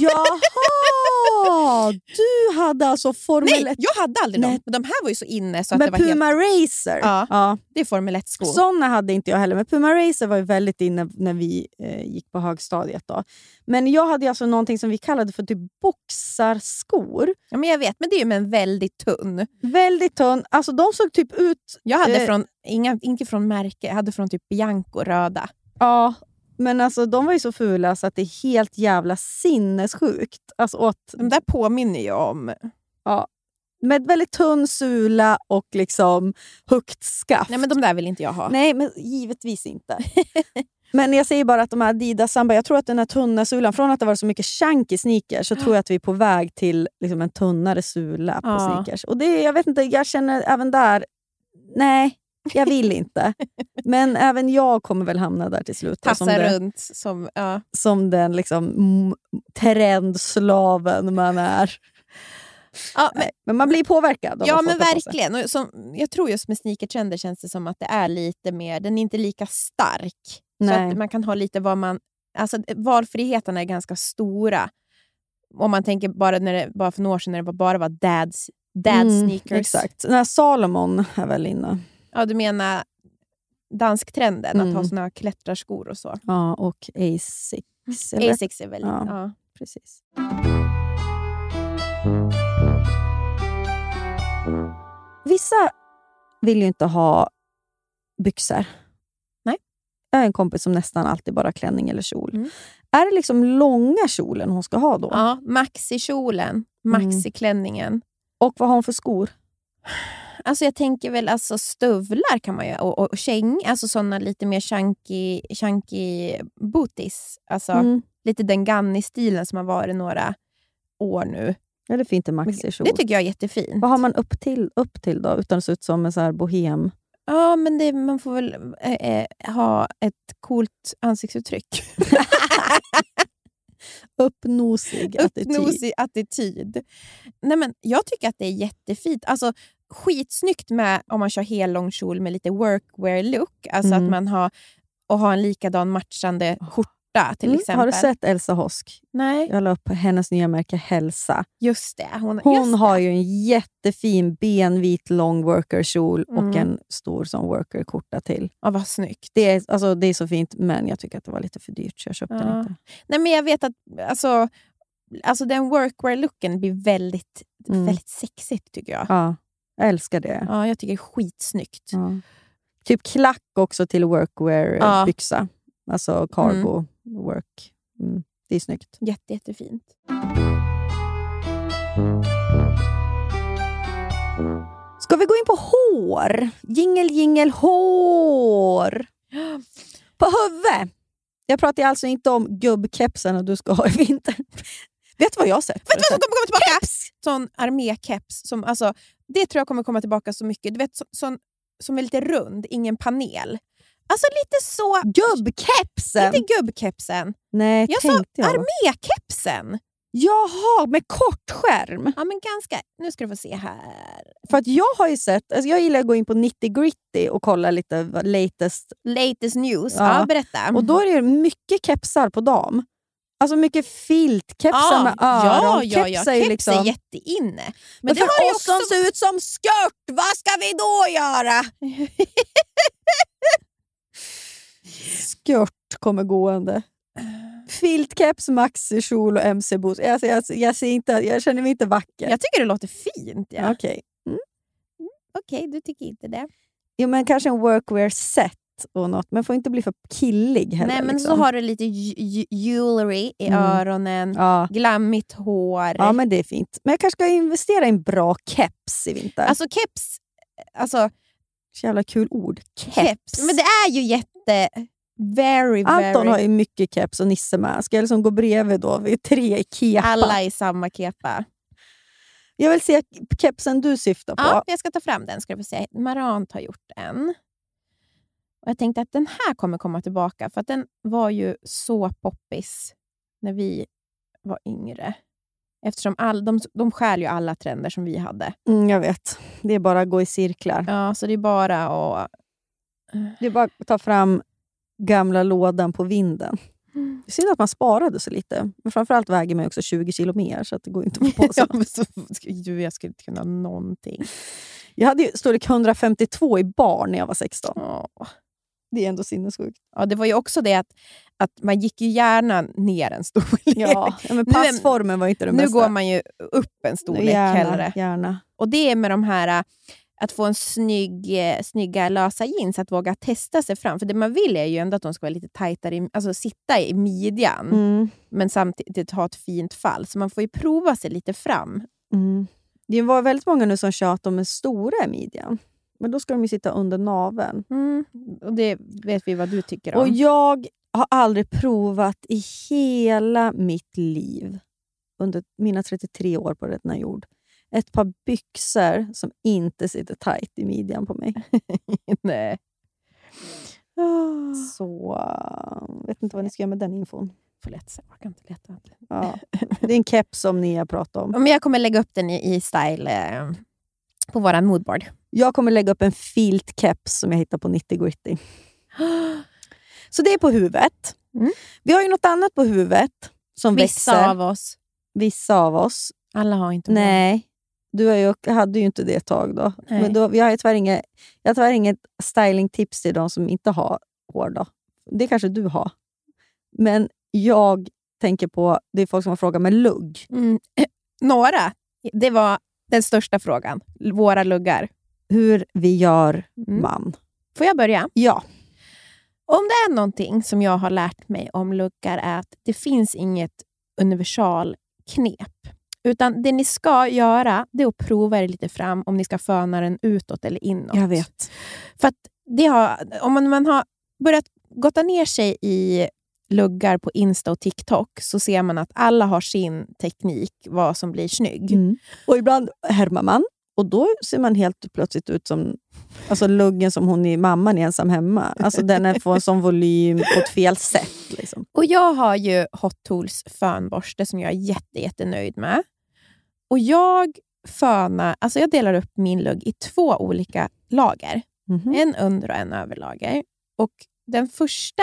Jaha! Du hade alltså Formel Nej, 1... jag hade aldrig Nej. dem. Men de här var ju så inne så att Men det var helt... Puma Racer? Ja. ja. Det är Formel 1-skor. Såna hade inte jag heller, men Puma Racer var ju väldigt inne när vi eh, gick på högstadiet. Då. Men jag hade alltså någonting som vi kallade för typ boxarskor. Ja, men jag vet, men det är ju med en väldigt tunn. Väldigt tunn. Alltså de såg typ ut... Jag hade Eh. från, inga, inte från märke, jag hade från typ Bianco röda. Ja, men alltså de var ju så fula så att det är helt jävla sinnessjukt. Alltså åt, De där påminner ju om... med väldigt tunn sula och liksom högt skaft. Nej, men de där vill inte jag ha. Nej, men givetvis inte. men jag säger bara att de här Adidas jag tror att den här tunna sulan, från att det var så mycket chunky sneakers, så tror jag att vi är på väg till liksom en tunnare sula på Ja. sneakers. Och det, jag vet inte, jag känner även där, nej, jag vill inte. men även jag kommer väl hamna där till slut. som, Tassa det, runt. Som, ja. som den liksom, trendslaven man är. Ja, men, men man blir påverkad av ja men verkligen. Och som, jag tror just med sneakertrender känns det som att det är lite mer, den är inte lika stark. Så Nej. att man kan ha lite vad man... Alltså valfriheten är ganska stora. Om man tänker bara, när det, bara för några år sedan när det bara var dads, dad Mm, sneakers. Exakt. Den här Salomon är väl inne. Ja, du menar dansktrenden, att Mm. ha såna här klättrarskor och så. Ja, och Asics. eller? Asics är väl... Ja. Ja. Precis. Vissa vill ju inte ha byxor. Nej. Jag har en kompis som nästan alltid bara har klänning eller kjol. Mm. Är det liksom långa kjolen hon ska ha då? Ja, maxi-kjolen, Mm. maxi-klänningen. Och vad har hon för skor? Alltså jag tänker väl alltså stövlar kan man ju, och, och, och käng, alltså såna lite mer chunky, chunky booties. Alltså Mm. lite den Ganni-stilen som har varit några år nu. Ja, det är fint en maxi-kjol. Det tycker jag är jättefint. Vad har man upp till, upp till då, utan att se ut som en så här bohem? Ja, men det, man får väl eh, ha ett coolt ansiktsuttryck. Uppnosig attityd. Uppnosig attityd. Nej, men jag tycker att det är jättefint. Alltså, skitsnyggt med om man kör hel lång kjol med lite workwear-look. Alltså Mm. att man har, och har en likadan matchande skjorta till Mm, exempel. Har du sett Elsa Hosk? Nej, Jag la upp hennes nya märke Hälsa. just det. Hon, Hon just har det. ju en jättefin benvit lång workerkjol Mm. och en stor som workerkorta till. Ja, vad snyggt. Det är, alltså, det är så fint, men jag tycker att det var lite för dyrt så jag köpte den Ja. inte. Nej, men jag vet att alltså, alltså den workwear-looken blir väldigt, Mm. väldigt sexigt tycker jag. Ja, jag älskar det. Ja, jag tycker det är skitsnyggt. Ja. Typ klack också till Ja. workwear-byxa. Alltså cargo work. Mm. Det är snyggt. Jätte, jättefint. Ska vi gå in på hår? Jingel, jingel, hår! På huvudet! Jag pratar alltså inte om gubbkepsen och du ska ha i vinter. Vet du vad jag har sett? Vet du vad som kommer komma tillbaka? Keps! Sån armékeps. Som, alltså, det tror jag kommer komma tillbaka så mycket. Du vet, så, sån, som är lite rund, ingen panel. Alltså lite så... Gubbkepsen! Inte gubbkepsen. Nej, Jag sa armékepsen. Jaha, med kort skärm. Ja, men ganska... Nu ska du få se här. För att jag har sett, alltså jag gillar att gå in på nitty gritty och kolla lite latest. Latest news. Ja. Ja, berätta. Och då är det mycket kepsar på dam. Alltså mycket filtkepsar ja, med öron. Ja, ja, ja. Keps är liksom... är jätteinne. Men, Men det för har oss också... som ser ut som skört, vad ska vi då göra? Skört kommer gående. Filtkeps, maxikjol och mc-boots. Alltså, jag, jag, ser inte, jag känner mig inte vacker. Jag tycker det låter fint. Ja. Okej. Okej, du tycker inte det. Jo, men kanske en workwear set och något, men får inte bli för killig heller. Nej, men liksom. så har du lite jewelry i Mm. öronen, ja. glammigt hår. ja, men det är fint. Men jag kanske ska investera i en bra keps i vinter. Alltså keps... Alltså, Så jävla kul ord. Keps. keps. Men det är ju jätte... Very, Anton very... har ju mycket keps och Nisse med. Ska jag liksom gå bredvid då? Vi är tre i kepa. Alla i samma kepa. Jag vill se kepsen du syftar på. Ja, jag ska ta fram den. Ska du få se. Marant har gjort en. Och Jag tänkte att den här kommer komma tillbaka, för att den var ju så poppis när vi var yngre. Eftersom all, de, de stjäl ju alla trender som vi hade. Mm, jag vet. Det är bara att gå i cirklar. Ja, så det är bara att... Det är bara att ta fram gamla lådan på vinden. Det är synd att man sparade så lite. Men framförallt väger man också 20 kilo mer, så att det går inte att få på sig. Ja, jag skulle inte kunna någonting. Jag hade storlek 152 i barn när jag var 16. Åh. Det är ändå sinnessjukt. Ja, det var ju också det att, att man gick ju gärna ner en storlek. Ja, men Nu passformen var inte den nu bästa. går man ju upp en storlek gärna, hellre. Gärna. Och det är med de här äh, att få en snygg, eh, snygga lösa jeans, att våga testa sig fram. För det man vill är ju ändå att de ska vara lite tajtare, alltså sitta i midjan, Mm. men samtidigt ha ett fint fall. Så man får ju prova sig lite fram. Mm. Det var väldigt många nu som tjatar om en stora i midjan. Men då ska de ju sitta under naveln. Mm. Och det vet vi vad du tycker om. Och jag har aldrig provat i hela mitt liv, under mina 33 år på denna jord, ett par byxor som inte sitter tight i midjan på mig. Nej. Så uh, vet inte vad ni ska göra med den infon. polett. så Jag orkar inte leta. Ja. Det är en keps som ni har pratat om. Men jag kommer lägga upp den i, i style eh, på vår moodboard. Jag kommer lägga upp en filtkeps som jag hittade på 90 Gritty. Så det är på huvudet. Mm. Vi har ju något annat på huvudet som Vissa växer. av oss. Vissa av oss. Alla har inte. Nej, du ju, hade ju inte det ett tag. då. Nej. Men då, vi har tyvärr inget, jag har tyvärr inget stylingtips till de som inte har hår. Då. Det kanske du har. Men jag tänker på, det är folk som har frågat med lugg. Mm. Några. Det var den största frågan. Våra luggar. Hur vi gör Mm. man. Får jag börja? Ja. Om det är någonting som jag har lärt mig om luggar är att det finns inget universalknep. Utan det ni ska göra det är att prova er lite fram om ni ska föna den utåt eller inåt. Jag vet. För det har, om man, man har börjat gotta ner sig i luggar på Insta och TikTok så ser man att alla har sin teknik vad som blir snygg. Mm. Och ibland härmar man och då ser man helt plötsligt ut som alltså luggen som hon i Mamman i Ensam hemma. Alltså den är får en sån volym på ett fel sätt. Liksom. Och Jag har ju Hot Tools fönborste som jag är jätte, jättenöjd med. Och jag fönar, alltså jag delar upp min lugg i två olika lager. Mhm. En under och en överlager. Och den första,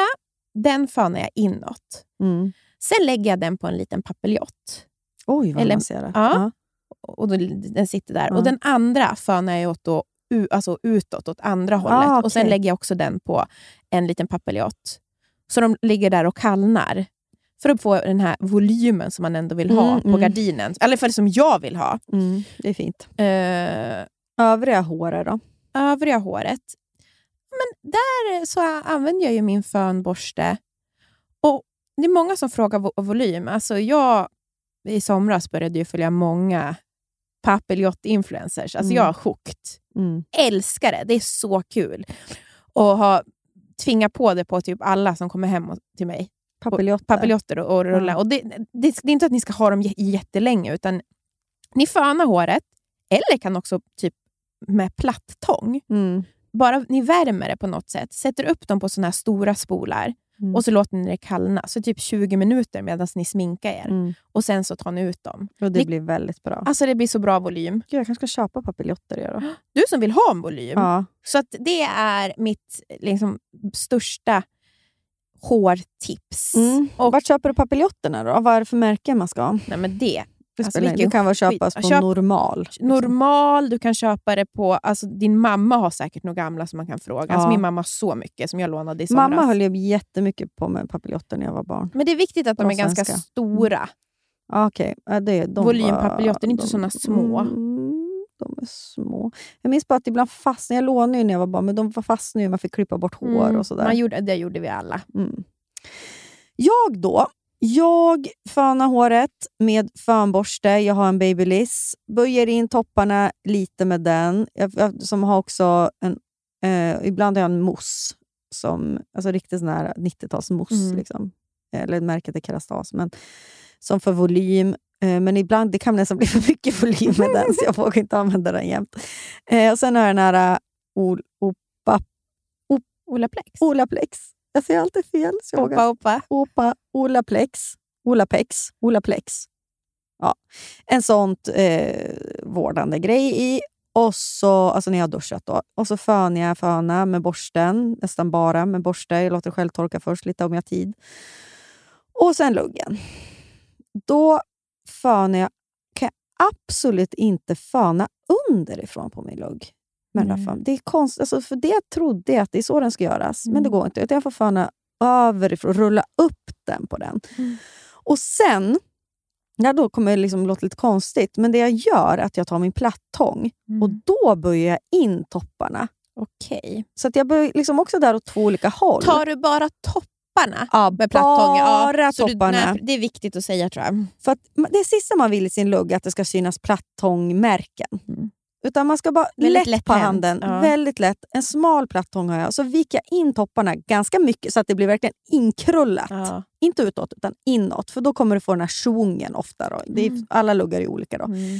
den fönar jag inåt. Mm. Sen lägger jag den på en liten papiljott. Oj, vad Eller- avancerat. ja. Och då, den sitter där. Ja. Och den andra fönar jag åt då, u, alltså utåt, åt andra hållet. Ah, Och sen lägger jag också den på en liten papiljott. Så de ligger där och kallnar. För att få den här volymen som man ändå vill ha Mm, på mm. gardinen. Eller för som jag vill ha. Mm, det är fint. Eh, Övriga håret då? övriga håret. Men där så använder jag ju min fönborste. Och det är många som frågar vo- volym. Alltså jag i somras började ju följa många papiljott-influencers. Alltså Mm. jag har chokt. Mm. Älskar det. Det är så kul. Och ha tvingat på det på typ alla som kommer hem och- till mig. Papiljotter. Papiljotter och, och rulla. Ja. Och det, det, det är inte att ni ska ha dem jättelänge, utan ni fönar håret, eller kan också typ med platt-tång. Mm. Bara ni värmer det på något sätt, sätter upp dem på såna här stora spolar Mm. och så låter ni det kallna. Så typ 20 minuter medan ni sminkar er. Mm. Och sen så tar ni ut dem. Och det Ni- blir väldigt bra. Alltså det blir så bra volym. Gud, jag kanske ska köpa papiljotter. Jag då. Du som vill ha en volym. Ja. Så att det är mitt liksom, största hårtips. Mm. Och, Vart köper du papiljotterna då? Vad är det för märke man ska ha? nej, men det. Alltså, vilken kan skit. köpas på Köp- normal. liksom. Normal, du kan köpa det på... Alltså, din mamma har säkert några gamla som man kan fråga. Alltså, Ja. min mamma har så mycket som jag lånade i somras. Mamma höll ju jättemycket på med papiljotter när jag var barn. Men det är viktigt att de är ganska svenska. stora. Ah, Okej, ja, det, de Volympapiljotter, var- inte de- såna små. Mm, de är små. Jag minns bara att ibland fastnade, jag lånade ju när jag var barn, men de var fastnade ju, man fick klippa bort hår Mm, och sådär. Man gjorde, det gjorde vi alla. Mm. Jag då, jag fönar håret med fönborste. Jag har en babyliss. Böjer in topparna lite med den. Jag, jag, som har också en, eh, ibland har jag en mousse. Som, alltså riktigt sån här 90-talsmousse. Mm. Liksom. Eller märket är Kerastas. Men, som för volym. Eh, men ibland det kan nästan bli för mycket volym med den, så jag vågar inte använda den jämt. Eh, och sen har jag den här opa, Olaplex. Olaplex. Jag säger alltid fel. så Opa, opa. Opa, Olaplex, Olapex, Olaplex. Ja, en sånt eh, vårdande grej i. Och så, alltså när jag har duschat då. Och så fönar jag föna med borsten, nästan bara med borste. Jag låter det själv torka först lite om jag har tid. Och sen luggen. Då fönar jag, kan jag absolut inte föna underifrån på min lugg. Mellanfön. Det är konstigt, alltså för det trodde jag att det är så den ska göras. Men det Mm. går inte. Utan jag får föna överifrån, rulla upp den på den. Mm. Och sen, ja, då kommer det liksom låta lite konstigt, men det jag gör är att jag tar min plattång Mm. och då böjer jag in topparna. Okej. Så att jag böjer liksom också där åt två olika håll. Tar du bara topparna? ja, Med plattång? bara så du- topparna. nej, det är viktigt att säga tror jag. För att det sista man vill i sin lugg är att det ska synas plattångmärken. Mm. Utan man ska bara Väldigt lätt på handen. ja. Väldigt lätt. En smal plattång har jag. Så viker jag in topparna ganska mycket så att det blir verkligen inkrullat. Ja. Inte utåt, utan inåt. För då kommer du få den här schwungen ofta. Då. Det är, Mm. Alla luggar är olika. Då. Mm.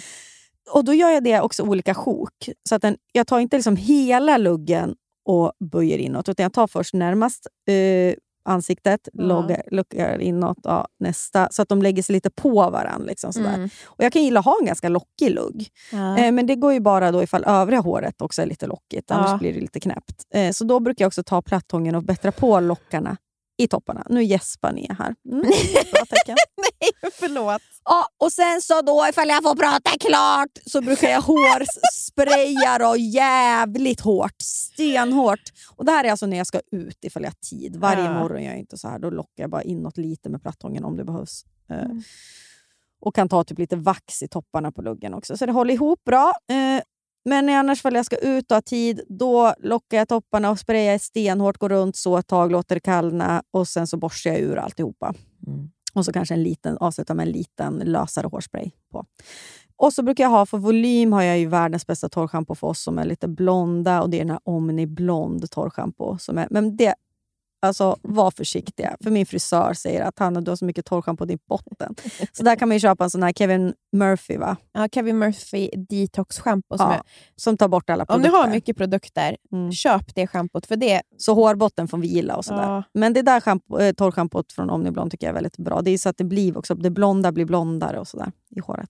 Och då gör jag det också olika sjok. Så att den, jag tar inte liksom hela luggen och böjer inåt, utan jag tar först närmast eh, ansiktet, Ja. loggar, luckar inåt ja, nästa. Så att de lägger sig lite på varandra. Liksom, sådär. Mm. Och jag kan gilla att ha en ganska lockig lugg. Ja. Eh, men det går ju bara då ifall övriga håret också är lite lockigt. Annars blir det lite knäppt. Eh, så då brukar jag också ta plattången och bättra på lockarna i topparna. Nu gäspar ni här. Mm. Nej, förlåt. Ja, och sen så då, ifall jag får prata klart, så brukar jag hårspraya då jävligt hårt. Stenhårt. Och det här är alltså när jag ska ut ifall jag har tid. Varje Ja. morgon gör jag inte så här. Då lockar jag bara inåt lite med plattången om det behövs. Eh, Mm. Och kan ta typ lite vax i topparna på luggen också. Så det håller ihop bra. Eh, men annars ifall jag ska ut och ha tid, då lockar jag topparna och sprayar stenhårt, går runt så ett tag, låter det kallna och sen så borstar jag ur alltihopa. Och så kanske en liten, avsluta med en liten lösare hårspray på. Och så brukar jag ha, för volym har jag ju världens bästa torrschampo för oss som är lite blonda och det är den här Omni Blond torrschampo. Som är, men det, alltså var försiktiga, för min frisör säger att han du har så mycket torrschampo på din botten. Så där kan man ju köpa en sån här Kevin Murphy va? Ja, Kevin Murphy Detox Shampoo. Som Ja, är, som tar bort alla om produkter. du har mycket produkter, Mm. köp det schampot. För det, Så hårbotten får vila och sådär. Ja. Men det där schampo, eh, torrschampot från Omni Blond tycker jag är väldigt bra. Det är så att det blir också, det blonda blir blondare och sådär i håret.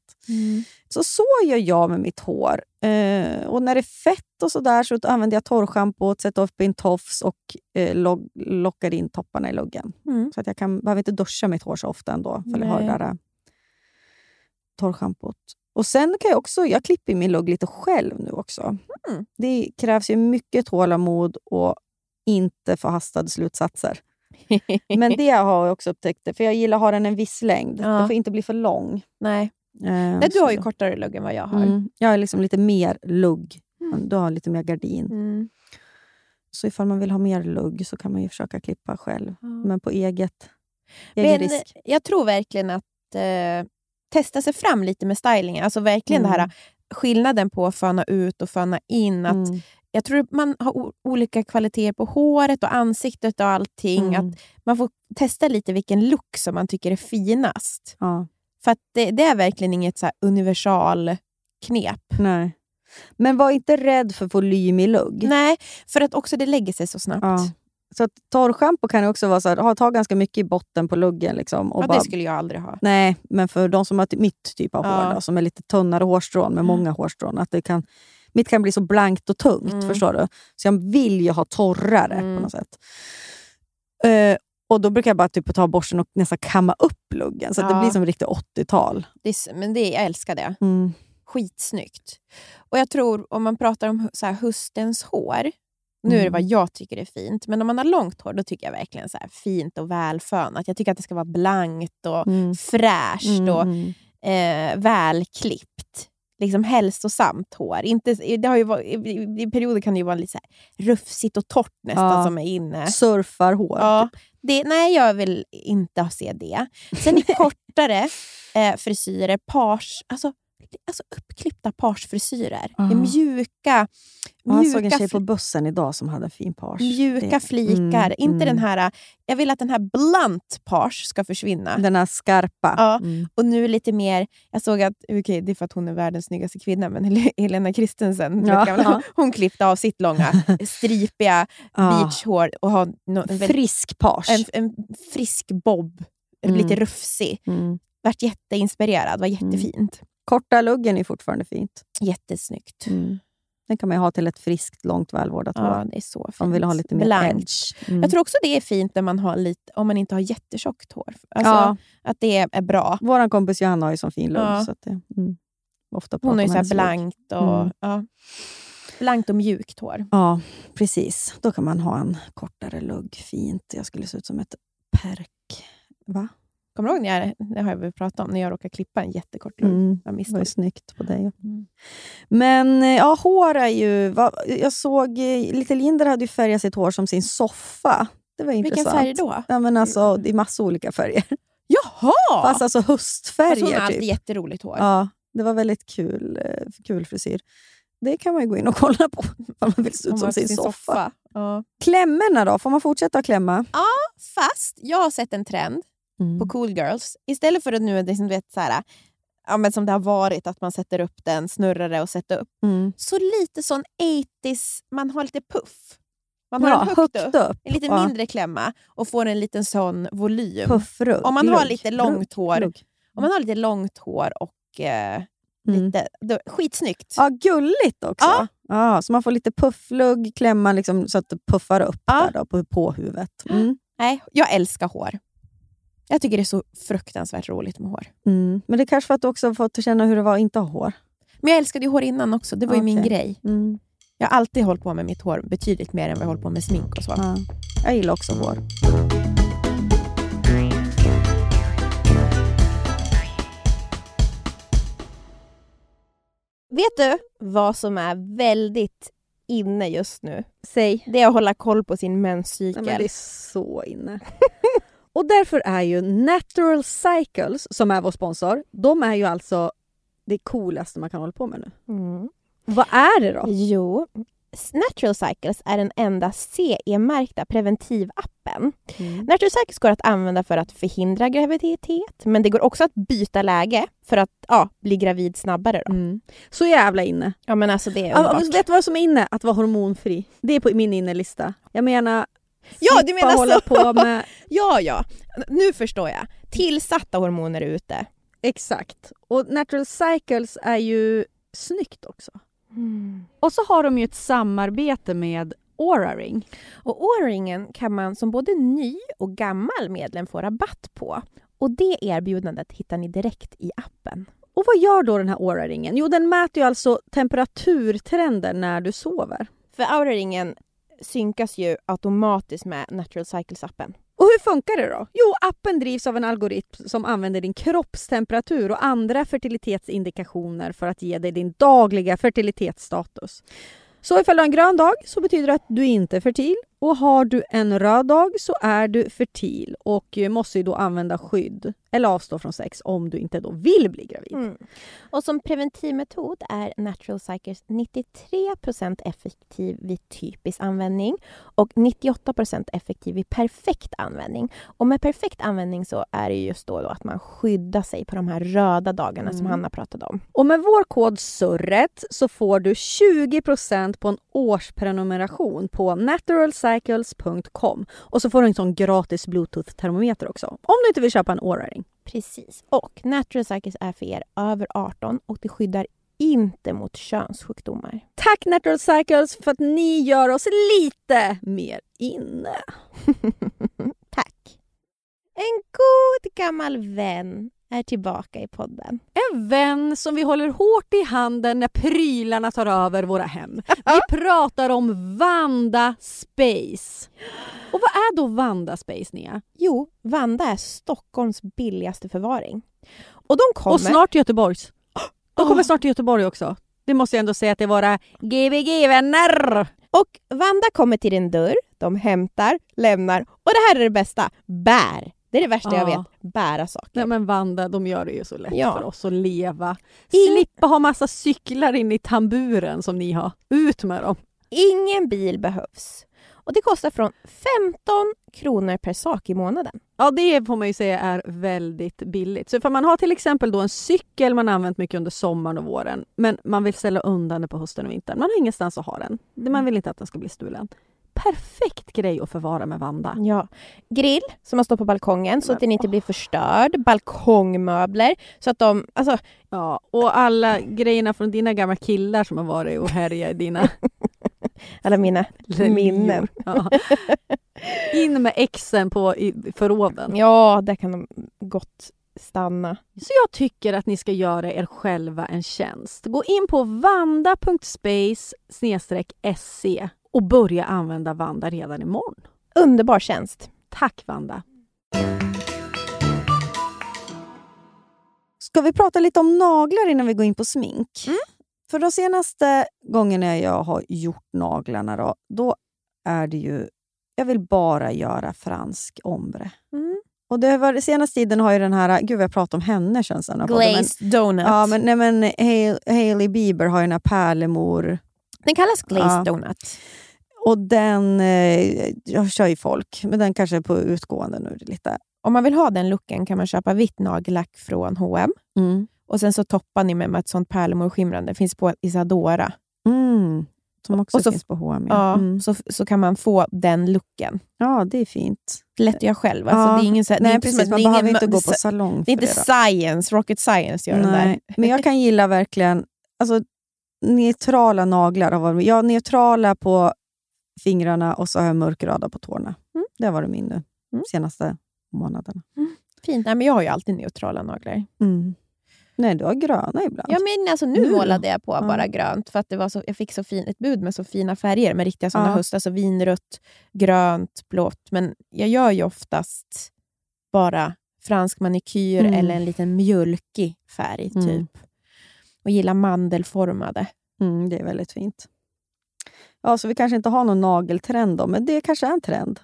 Så så gör jag med mitt hår. Eh, och när det är fett och sådär så använder jag torrschampot, sätter upp i en tofs och eh, lo- lockar in topparna i luggen. Mm. Så att jag kan, behöver inte duscha mitt hår så ofta ändå. För jag har det där eh, torrschampot. Och sen kan jag också, jag klipper min lugg lite själv nu också. Mm. Det krävs ju mycket tålamod och inte förhastade slutsatser. Men det har jag också upptäckt, för jag gillar att ha den en viss längd. Ja. Den får inte bli för lång. Nej. Eh, Nej, du har ju då- kortare lugg än vad jag har. Mm. Jag är liksom lite mer lugg. Mm. Du har lite mer gardin. Mm. Så ifall man vill ha mer lugg så kan man ju försöka klippa själv. Ja. Men på eget, egen Men risk. jag tror verkligen att eh, testa sig fram lite med stylingen. Alltså verkligen Mm. det här skillnaden på att föna ut och föna in. Att Mm. Jag tror man har olika kvaliteter på håret och ansiktet och allting. Mm. Att man får testa lite vilken look som man tycker är finast. Ja, För att det, det är verkligen inget så universal knep. nej. Men var inte rädd för volym i lugg. Nej, för att också det lägger sig så snabbt. Ja. Så torrschampo kan också vara så här, ha, ta ganska mycket i botten på luggen. Liksom, och Ja, bara, det skulle jag aldrig ha. Nej, men för de som har mitt typ av Ja. hår, då, som är lite tunnare hårstrån med många hårstrån, att det kan, mitt kan bli så blankt och tungt. Mm. Förstår du? Så jag vill ju ha torrare Mm. på något sätt. Eh, och Då brukar jag bara typ ta borsten och nästan kamma upp luggen, så att det Ja. blir som riktigt 80-tal. Det är, s- men det, jag älskar det. Mm. Skitsnyggt. Och jag tror, om man pratar om så här, höstens hår, nu är det Mm. vad jag tycker är fint, men om man har långt hår då tycker jag verkligen så här fint och välfönat. Jag tycker att det ska vara blankt och Mm. fräscht Mm, och mm. eh, välklippt. Liksom hälsosamt hår. Inte, det har ju varit, i, i, perioder kan det ju vara lite så här rufsigt och torrt nästan Ja. som är inne. Surfarhår. Ja, det, nej, jag vill inte se det. Sen i kortare eh, frisyrer, pars, alltså, alltså uppklippta parsfrisyrer. Ah. mjuka, Ja, jag såg en mjuka, tjej på bussen idag som hade fin page. mjuka Det- flikar. mm, inte mm. den här, jag vill att den här blunt pars ska försvinna. Den här skarpa. Ja. Mm. Och nu lite mer, jag såg att, okej det är för att hon är världens snyggaste kvinna, men Hel- Helena Kristensen, Ja. Ja. hon klippte av sitt långa stripiga beachhår och har no, en, Frisk page. en, en frisk bob, Mm. lite rufsig. Mm. Vart jätteinspirerad, var jättefint. Korta luggen är fortfarande fint. Jättesnyggt. Mm. Den kan man ju ha till ett friskt, långt, välvårdat Ja, hår. det är så fint. Om man vill ha lite mer edge. Mm. Jag tror också det är fint när man har lite, om man inte har jättetjockt hår. Alltså, ja, Att det är, bra. vår kompis Johanna har ju sån fin lugg. Ja. Så att det, mm. Ofta Hon har ju så blankt och, Mm. ja, blankt och mjukt hår. Ja, precis. Då kan man ha en kortare lugg. Fint. Jag skulle se ut som ett perk. Va? Kommer du ihåg när jag, det har jag väl pratat om, när jag råkade klippa en jättekort lugg? Mm. av Det var ju snyggt på dig. Mm. Men eh, ja, hår är ju... va- Jag såg eh, Little Jinder hade ju färgat sitt hår som sin soffa. Det var Vilken intressant. färg då? Ja, men alltså, det är massa olika färger. Jaha! Fast alltså Fast höstfärger. hon har alltid typ. jätteroligt hår. Ja, det var väldigt kul, eh, kul frisyr. Det kan man ju gå in och kolla på om man vill se ut som har sin, soffa. Ja. Klämmorna då? Får man fortsätta att klämma? Fast jag har sett en trend Mm. på cool girls. Istället för att nu liksom, du vet, så här, ja, men som det har varit, att man sätter upp den, snurrar det och sätter upp. Mm. Så lite sån 80s, man har lite puff. Man har Ja, den högt, högt upp, upp. en lite Ja. mindre klämma och får en liten sån volym. Puffrugg. Om man har lite långt hår. lugg. Om man har lite långt hår och eh, Mm. lite... Då, skitsnyggt! Ja, gulligt också. Ja. Ja. så man får lite pufflugg, klämma liksom, så att det puffar upp Ja. där då, på, på huvudet. Mm. Nej, jag älskar hår. Jag tycker det är så fruktansvärt roligt med hår. Mm. Men det är kanske för att du också har fått känna hur det var att inte ha hår. Men jag älskade ju hår innan också. Det var ju min grej. Mm. Jag har alltid hållit på med mitt hår betydligt mer än vad jag håller på med smink och så. Ja. Jag gillar också hår. Vet du vad som är väldigt inne just nu? Säg. Det är att hålla koll på sin Nej, menscykel. men det är så inne. Och därför är ju Natural Cycles, som är vår sponsor, de är ju alltså det coolaste man kan hålla på med nu. Mm. Vad är det då? Jo, Natural Cycles är den enda CE-märkta preventivappen. Mm. Natural Cycles går att använda för att förhindra graviditet, men det går också att byta läge för att ja, bli gravid snabbare. Då. Mm. Så jävla inne. Ja, men alltså det är Ja, underbart. vet du vad som är inne? Att vara hormonfri. Det är på min innelista. Jag menar, Ja, du menar hålla så. på med... Ja, ja. Nu förstår jag. Tillsatta hormoner är ute. Exakt. Och Natural Cycles är ju snyggt också. Och så har de ju ett samarbete med Aura Ring. Och O-ringen kan man som både ny och gammal medlem få rabatt på. Och det erbjudandet hittar ni direkt i appen. Och vad gör då den här Aura-ringen? Jo, den mäter ju alltså temperaturtrender när du sover. För Aura-ringen synkas ju automatiskt med Natural Cycles-appen. Och hur funkar det då? Jo, appen drivs av en algoritm som använder din kroppstemperatur och andra fertilitetsindikationer för att ge dig din dagliga fertilitetsstatus. Så ifall du har en grön dag så betyder det att du inte är fertil och har du en röd dag så är du fertil och måste ju då använda skydd eller avstå från sex om du inte då vill bli gravid. Mm. Och som preventivmetod är Natural Cycles 93% effektiv vid typisk användning och 98% effektiv vid perfekt användning. Och med perfekt användning så är det just då, då att man skyddar sig på de här röda dagarna som Mm. Hanna pratade om. Och med vår kod SURRET så får du 20% på en årsprenumeration på naturalcycles.com. Och så får du en sån gratis bluetooth-termometer också. Om du inte vill köpa en Aura-ring. Precis. Och Natural Cycles är för er över 18 och det skyddar inte mot könssjukdomar. Tack Natural Cycles för att ni gör oss lite mer inne. En god gammal vän är tillbaka i podden. En vän som vi håller hårt i handen när prylarna tar över våra hem. Vi pratar om Vanda Space. Och vad är då Vanda Space, Nia? Jo, Vanda är Stockholms billigaste förvaring. Och de kommer... Och snart Göteborgs. De kommer snart till Göteborg också. Det måste jag ändå säga att det är våra GBG-vänner. Och Vanda kommer till din dörr, de hämtar, lämnar och det här är det bästa, bär. Det är det värsta jag Ja. vet, bära saker. Nej men Vanda, de gör det ju så lätt Ja. för oss att leva. Slippa ha massa cyklar in i tamburen som ni har. Ut med dem. Ingen bil behövs. Och det kostar från 15 kronor per sak i månaden. Ja, det får man ju säga är väldigt billigt. Så ifall man har till exempel då en cykel man använt mycket under sommaren och våren, men man vill ställa undan den på hösten och vintern. Man har ingenstans att ha den. Man vill inte att den ska bli stulen. Perfekt grej att förvara med Vanda. Ja. Grill som man står på balkongen så att den inte blir förstörd. Balkongmöbler så att de... Alltså, Ja, och alla grejerna från dina gamla killar som har varit och härjat i dina alla mina minnen. Ja. In med exen på i förråden. Ja, där kan de gott stanna. Så jag tycker att ni ska göra er själva en tjänst. Gå in på vanda.space och börja använda Vanda redan imorgon. Underbar tjänst. Tack Vanda! Ska vi prata lite om naglar innan vi går in på smink? För de senaste gångerna jag har gjort naglarna då, då är det ju... Jag vill bara göra fransk ombre. Mm. Och det varit, senaste tiden har ju den här... Gud, vi har pratat om henne känns det. här podden, men- Glazed donut. Ja, men, nej, men Hail- Hailey Bieber har ju den här pärlemor... Den kallas glazed Ja. donut. Och den... Eh, jag kör ju folk, men den kanske är på utgående nu lite. Om man vill ha den looken kan man köpa vitt nagellack från H&M Mm. och sen så toppar ni med, med ett sånt pärlemorskimrande. Det finns på Isadora. Mm. Som också Och så- finns på H&M. Ja, Mm. så, så kan man få den looken. ja, det är fint. Lätt göra själv. Alltså, Ja. det är ingen, så här- Nej, precis. Man ingen behöver inte gå på salong Det är inte det. science, rocket science gör den där. Nej, men jag kan gilla verkligen alltså, neutrala naglar. Har varit, jag har neutrala på fingrarna och så har jag mörkröda på tårna. Mm. Det har varit min nu, Mm. senaste månaderna. Fint. Nej, men jag har ju alltid neutrala naglar. Mm. Nej, du har gröna ibland. Ja, men alltså, nu, Nu? målade jag på Ja. bara grönt för att det var så, jag fick så fin, ett bud med så fina färger med riktiga sådana Ja. höstar. Alltså vinrött, grönt, blått. Men jag gör ju oftast bara fransk manikyr Mm. eller en liten mjölkig färg. Mm. Och gillar mandelformade. Mm, det är väldigt fint. Ja, så vi kanske inte har någon nageltrend då, men det kanske är en trend.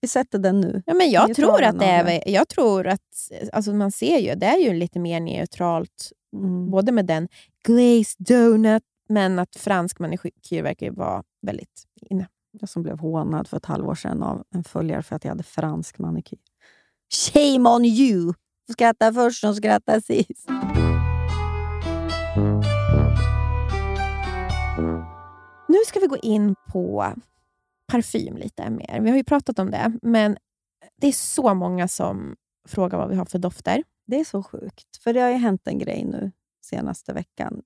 Vi sätter den nu. Ja, men jag Neutrala tror att det är, jag tror att, alltså man ser ju, det är ju lite mer neutralt Mm. både med den glazed donut, men att fransk manikyr verkar ju vara väldigt inne. Jag som blev hånad för ett halvår sedan av en följare för att jag hade fransk manikyr. Shame on you! Skratta först och skratta sist. Nu ska vi gå in på parfym lite mer. Vi har ju pratat om det, men det är så många som frågar vad vi har för dofter. Det är så sjukt, för det har ju hänt en grej nu senaste veckan.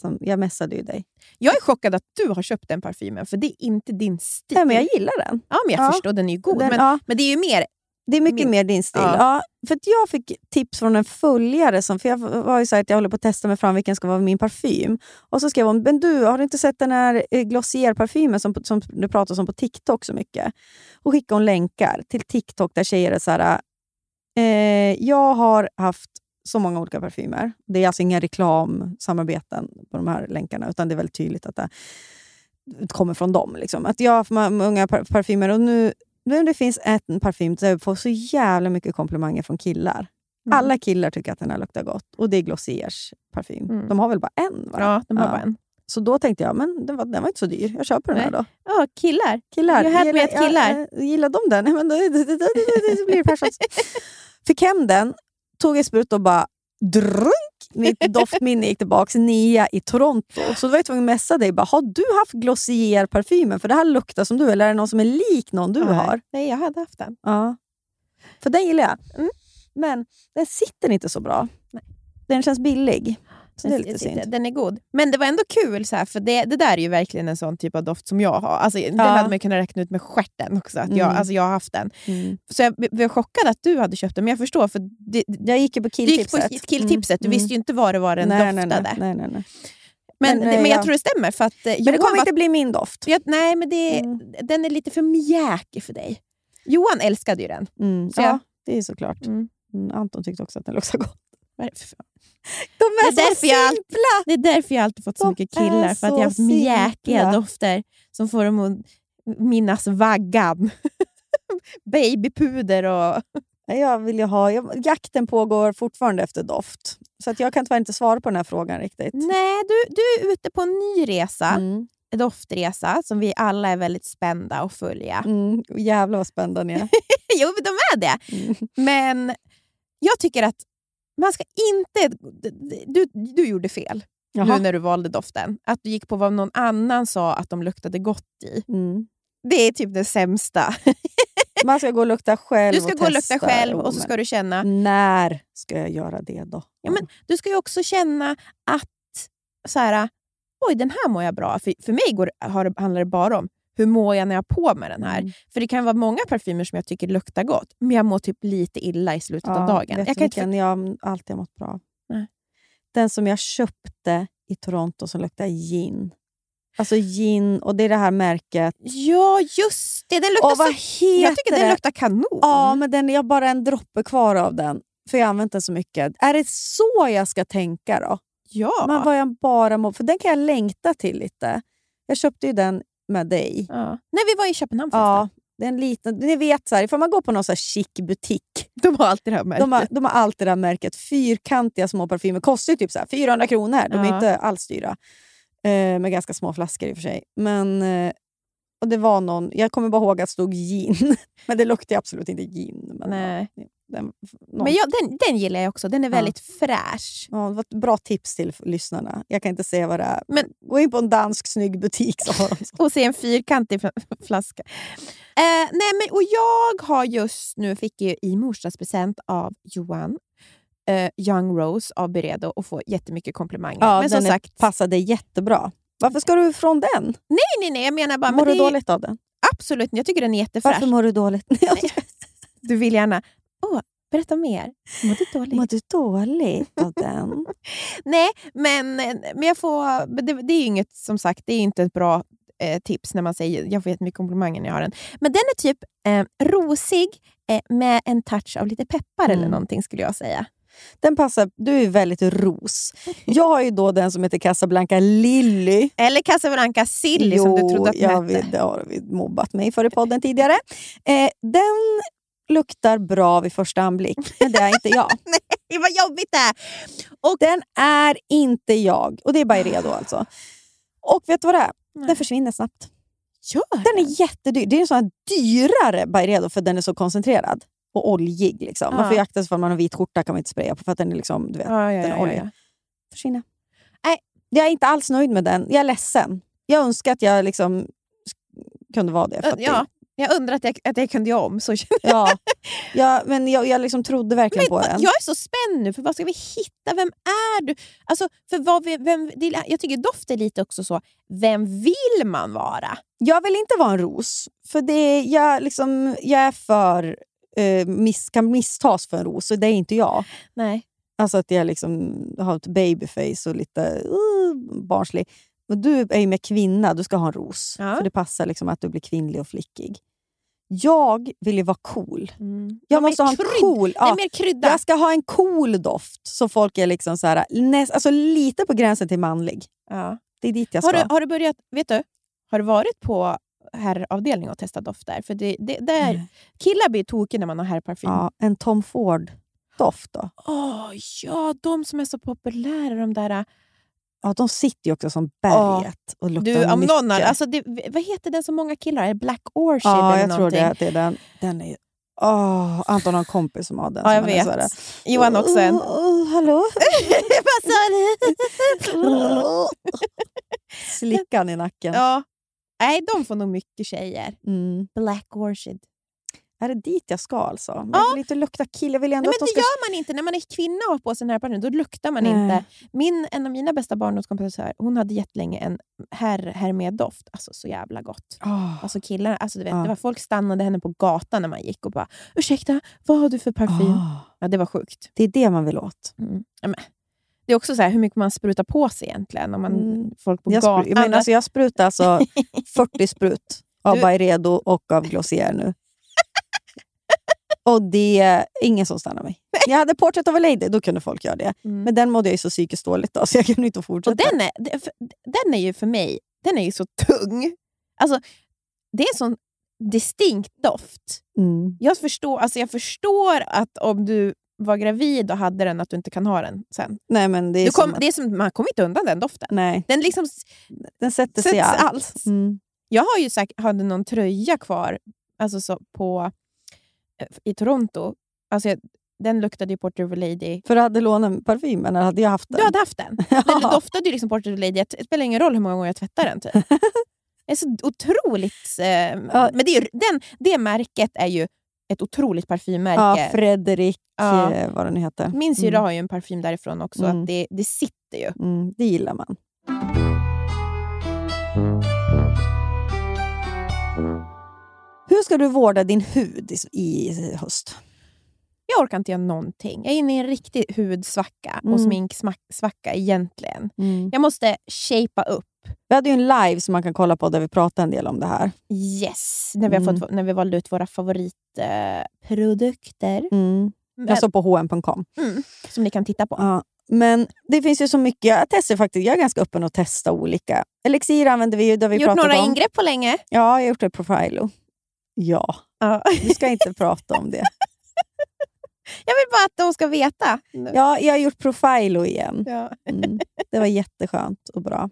Som, jag messade ju dig. Jag är chockad att du har köpt den parfymen, för det är inte din stil. Nej, men jag gillar den. ja, men jag Ja. förstår, den är ju god. den men, ja, men det är ju mer... det är mycket min- mer din stil. Ja. Ja. för jag fick tips från en följare. Som, för jag var ju så att jag håller på att testa mig fram vilken ska vara min parfym. Och så skrev hon, men du, har du inte sett den här eh, Glossier-parfymen som, som du pratar om på TikTok så mycket? Och skickade hon länkar till TikTok där tjejer är så här, eh, jag har haft så många olika parfymer. Det är alltså inga reklamsamarbeten på de här länkarna, utan det är väldigt tydligt att det kommer från dem. Liksom. Att jag har haft många par- parfymer och nu, nu det finns en parfym där jag får så jävla mycket komplimanger från killar. Mm. Alla killar tycker att den här luktar gott och det är Glossiers parfym. Mm. De har väl bara en? Va? Ja, de har Ja. bara en. Så då tänkte jag, men den var, den var inte så dyr. Jag köper den här då. Ja, killar. Killar, You had me gillar, at killar. Ja, eh, gillar de den? Men då, då, då, då, blir det. Fick hem den, tog ett sprut och bara drunk. Mitt doftminne gick tillbaka nia i Toronto. Så då var jag tvungen att messa dig. Bara, har du haft Glossier-parfymen? För det här luktar som du. Eller är det någon som är lik någon du Nej. har? Nej, jag hade haft den. Ja. För den gillar jag. Mm. Men den sitter inte så bra. Nej. Den känns billig. Så det är Den- lite synd. Den är god. Men det var ändå kul, så här, för det, det där är ju verkligen en sån typ av doft som jag har. Alltså, Den hade man kunnat räkna ut med stjärten också, att jag, Mm. alltså, jag har haft den. Mm. Så jag blev chockad att du hade köpt den, men jag förstår. För det, Jag gick ju på du gick på killtipset. killtipset, du Mm. visste ju inte vad det var den nej, doftade. nej, nej, nej. Men, Men, eh, men jag ja. tror det stämmer. För att, eh, Men det kommer inte bli min doft. jag, Nej, men det, Mm. den är lite för mjäkig för dig. Johan älskade ju den. Mm. Ja, jag- det är såklart. Mm. Mm, Anton tyckte också att den luktade gott. De är, Det är så jag alltid- simpla! Det är därför jag alltid fått så De mycket killar. För att jag har haft mjäkiga simpla. dofter som får dem att minnas vaggan. Babypuder och... Jag vill ha, jag, jakten pågår fortfarande efter doft. Så att jag kan tyvärr inte svara på den här frågan riktigt. Nej, du, du är ute på en ny resa. Mm. En doftresa som vi alla är väldigt spända att följa. Mm. Jävlar vad spända ni är. jo, de är det. Mm. Men jag tycker att man ska inte... Du, du gjorde fel nu Jaha. när du valde doften. Att du gick på vad någon annan sa att de luktade gott i. Mm. Det är typ det sämsta. Man ska gå och lukta själv Du ska och gå och lukta själv och så ska du känna... När ska jag göra det då? Ja, men du ska ju också känna att så här, oj, den här mår jag bra. För, för mig går, har, handlar det bara om hur mår jag när jag har på mig den här. Mm. För det kan vara många parfymer som jag tycker luktar gott, men jag mår typ lite illa i slutet av dagen. Vet Jag kan inte jag alltid har mått bra? Nej. Den som jag köpte i Toronto som luktar gin. Alltså gin, och det är det här märket. Ja, just det! Den luktar Och vad så... Jag tycker den det? luktar kanon. Ja, men den, jag har bara en droppe kvar av den. För jag har använt den så mycket. Är det så jag ska tänka då? ja. Men vad jag bara må, för den kan jag längta till lite. Jag köpte ju den med dig. ja. När vi var i Köpenhamn Ja, det är en liten, ni vet, så här, ifall man går på någon så här chic butik. De har alltid det här märket. De har, de har alltid det här märket. Fyrkantiga små parfymer. Kostar ju typ så här 400 kronor. De är Ja. inte alls dyra. Eh, med ganska små flaskor i och för sig. Men, eh, Och det var någon, jag kommer bara ihåg att det stod gin, men det luktade absolut inte gin. Men, Nej. ja, den, någon, Men jag, den, den gillar jag också. Den är Ja. väldigt fräsch. ja, det var ett bra tips till lyssnarna. Jag kan inte säga vad det är. Men- Gå in på en dansk snygg butik så har de så. Och se en fyrkantig fl- flaska. Eh, nej, men, och jag har just nu, fick ju i morsdagspresent av Johan, eh, Young Rose av Beredo och få jättemycket komplimanger. Ja, men den som är, sagt, passade jättebra. Varför ska du ifrån den? nej, nej, nej, jag menar bara... Mår men du är- dåligt av den? Absolut jag tycker den är jättefräsch. Varför mår du dåligt? Du vill gärna... Åh, berätta mer. Mår du dåligt? Mår du dåligt av den? Nej, men, men jag får... Det, det är ju inget, som sagt, det är inte ett bra eh, tips när man säger jag får jättemycket komplimanger när jag har den. Men den är typ eh, rosig eh, med en touch av lite peppar eller Mm. någonting skulle jag säga. Den passar, du är väldigt ros. Jag har ju då den som heter Casablanca Lilly. Eller Casablanca Silly som du trodde att jag hette. vet, det har vi mobbat mig för i podden tidigare. Eh, den luktar bra vid första anblick, men det är inte jag. Nej, vad jobbigt det är! Den är inte jag. Och det är bara redo alltså. Och vet du vad det är? Nej. Den försvinner snabbt. Gör Den är jättedyr. Det är en sån här dyrare Byredo för den är så koncentrerad och oljig. Liksom. Man får ju akta sig för att man har vit skjorta kan man inte spraya på för att den är liksom, du vet, Ja, ja, den är ja, oljig. ja. Försvinner. Nej, jag är inte alls nöjd med den. Jag är ledsen. Jag önskar att jag liksom kunde vara det. Ja. Jag undrar att jag, att jag kunde göra om. Så. det ja, ja, men jag, jag liksom trodde verkligen Men, på den. jag är så spänd nu, för vad ska vi hitta? Vem är du? Alltså, för vad vi, vem, det, jag tycker doft är lite också så, vem vill man vara? Jag vill inte vara en ros. För det jag, liksom, jag är för... Eh, miss, kan misstas för en ros, och det är inte jag. Nej. Alltså att jag liksom har ett babyface och lite uh, barnslig. Men du är ju mer kvinna, du ska ha en ros. Ja. För det passar liksom att du blir kvinnlig och flickig. Jag vill ju vara cool. Mm. Jag Ja, måste ha en krydd. cool... Ja, mer krydda. jag ska ha en cool doft så folk är liksom så här, näst, alltså lite på gränsen till manlig. Ja. Det är dit jag Har, ska. du, har du börjat, vet du, har du varit på herravdelning och testat dofter? För det, det, där, Nej. killar blir tokiga när man har herrparfym. ja, en Tom Ford-doft då? Åh, ja, de som är så populära. De där, Ja, de sitter ju också som berget och luktar du, om mycket. någon alltså det, vad heter den som många killar har? Black Orchid ja, eller jag tror det. det är den. den är, åh, Anton har en kompis som har den. Ja, jag han är vet. Johan också en. Oh, oh, hallå? Vad sa du? Slickar han i nacken. ja. Nej, de får nog mycket tjejer. Mm. Black Orchid. Är det dit jag ska alltså? Men Ja. Jag vill inte lukta kill. Jag vill ändå Nej, men att de det ska... gör man inte. När man är kvinna och har på sig en herrparfym, då luktar man Nej. inte. Min, en av mina bästa barndomskompisar hon hade jättelänge en herr, herrmed-doft. Alltså så jävla gott. Åh. Alltså killar, alltså, du vet, Ja. det var folk stannade henne på gatan när man gick och bara “ursäkta, vad har du för parfym?” Åh. ja, Det var sjukt. Det är det man vill åt. Mm. Ja, det är också så här, hur mycket man sprutar på sig egentligen. Om man, Mm. Folk på Jag, gatan. spru- men alltså, jag sprutar alltså 40 sprut av Du- Byredo och av Glossier nu. och det är ingen som stannar mig. Jag hade Portrait of a Lady, då kunde folk göra det. Mm. Men den mådde jag ju så psykiskt dåligt av, så jag kunde inte fortsätta. Och den är, den är ju för mig den är ju så tung. Alltså, det är en sån distinkt doft. Mm. Jag förstår, alltså jag förstår att om du var gravid och hade den, att du inte kan ha den sen. Nej, men det är kom, att, det är som, man kommer inte undan den doften. Nej, Den liksom den sätter sig i allt. Mm. Jag har ju sagt, hade någon tröja kvar alltså så på, eh, i Toronto. Alltså jag, den luktade ju Porter of Lady. För du hade lånat parfymen, eller hade jag haft den? Du hade haft den. Den doftade ju liksom Porter of Lady. Det spelar ingen roll hur många gånger jag tvättar den. Typ. Det är så otroligt... Eh, Ja. Men det, är, den, det märket är ju ett otroligt Ja, parfymmärke. Fredrik, Ja. eh, vad den heter. Min syrra Mm. har ju en parfym därifrån också. Mm. Att det, det sitter ju. Mm, det gillar man. Hur ska du vårda din hud i, i höst? Jag orkar inte göra någonting. Jag är inne i en riktig hudsvacka och Mm. sminksvacka egentligen. Jag måste shapea upp. Vi hade ju en live som man kan kolla på där vi pratade en del om det här. Yes! När vi, har Mm. fått, när vi valde ut våra favoritprodukter. Mm. Jag såg på H&M.com. mm, som ni kan titta på. Ja. Men det finns ju så mycket. Jag testar faktiskt. Jag är ganska öppen att testa olika. Elixir använder vi ju. Vi Gjort några om. ingrepp på länge. Ja, jag har gjort det i Profilo. Ja, Ja. vi ska inte prata om det. Jag vill bara att de ska veta. Ja, jag har gjort Profilo igen. Ja. Mm. Det var jätteskönt och bra.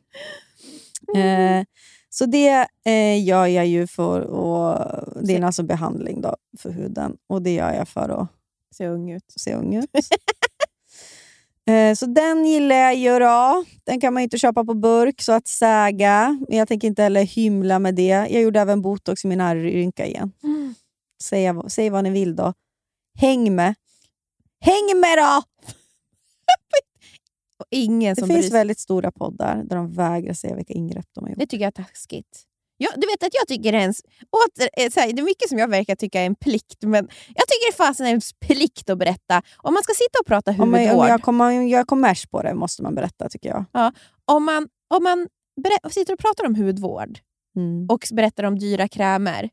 Eh, Så det eh, gör jag ju för att... Det är alltså behandling då, för huden. Och det gör jag för att Ser ung ut. se ung ut. Eh, Så den gillar jag ju då. Den kan man inte köpa på burk, så att säga. Men jag tänker inte heller hymla med det. Jag gjorde även botox i min arrynka igen. Säg, säg vad ni vill då. Häng med. Häng med då! Ingen Det som finns väldigt stora poddar där de vägrar säga vilka ingrepp de har gjort. Det tycker jag är taskigt. Ja, du vet att jag tycker det är, en, åter, eh, så här, det är mycket som jag verkar tycka är en plikt, men jag tycker det fasen är en plikt att berätta. Om man ska sitta och prata Om huvudvård, man, om jag kommer kommers på det måste man berätta tycker jag. om man, om man berä- sitter och pratar om hudvård Mm. och berättar om dyra krämer,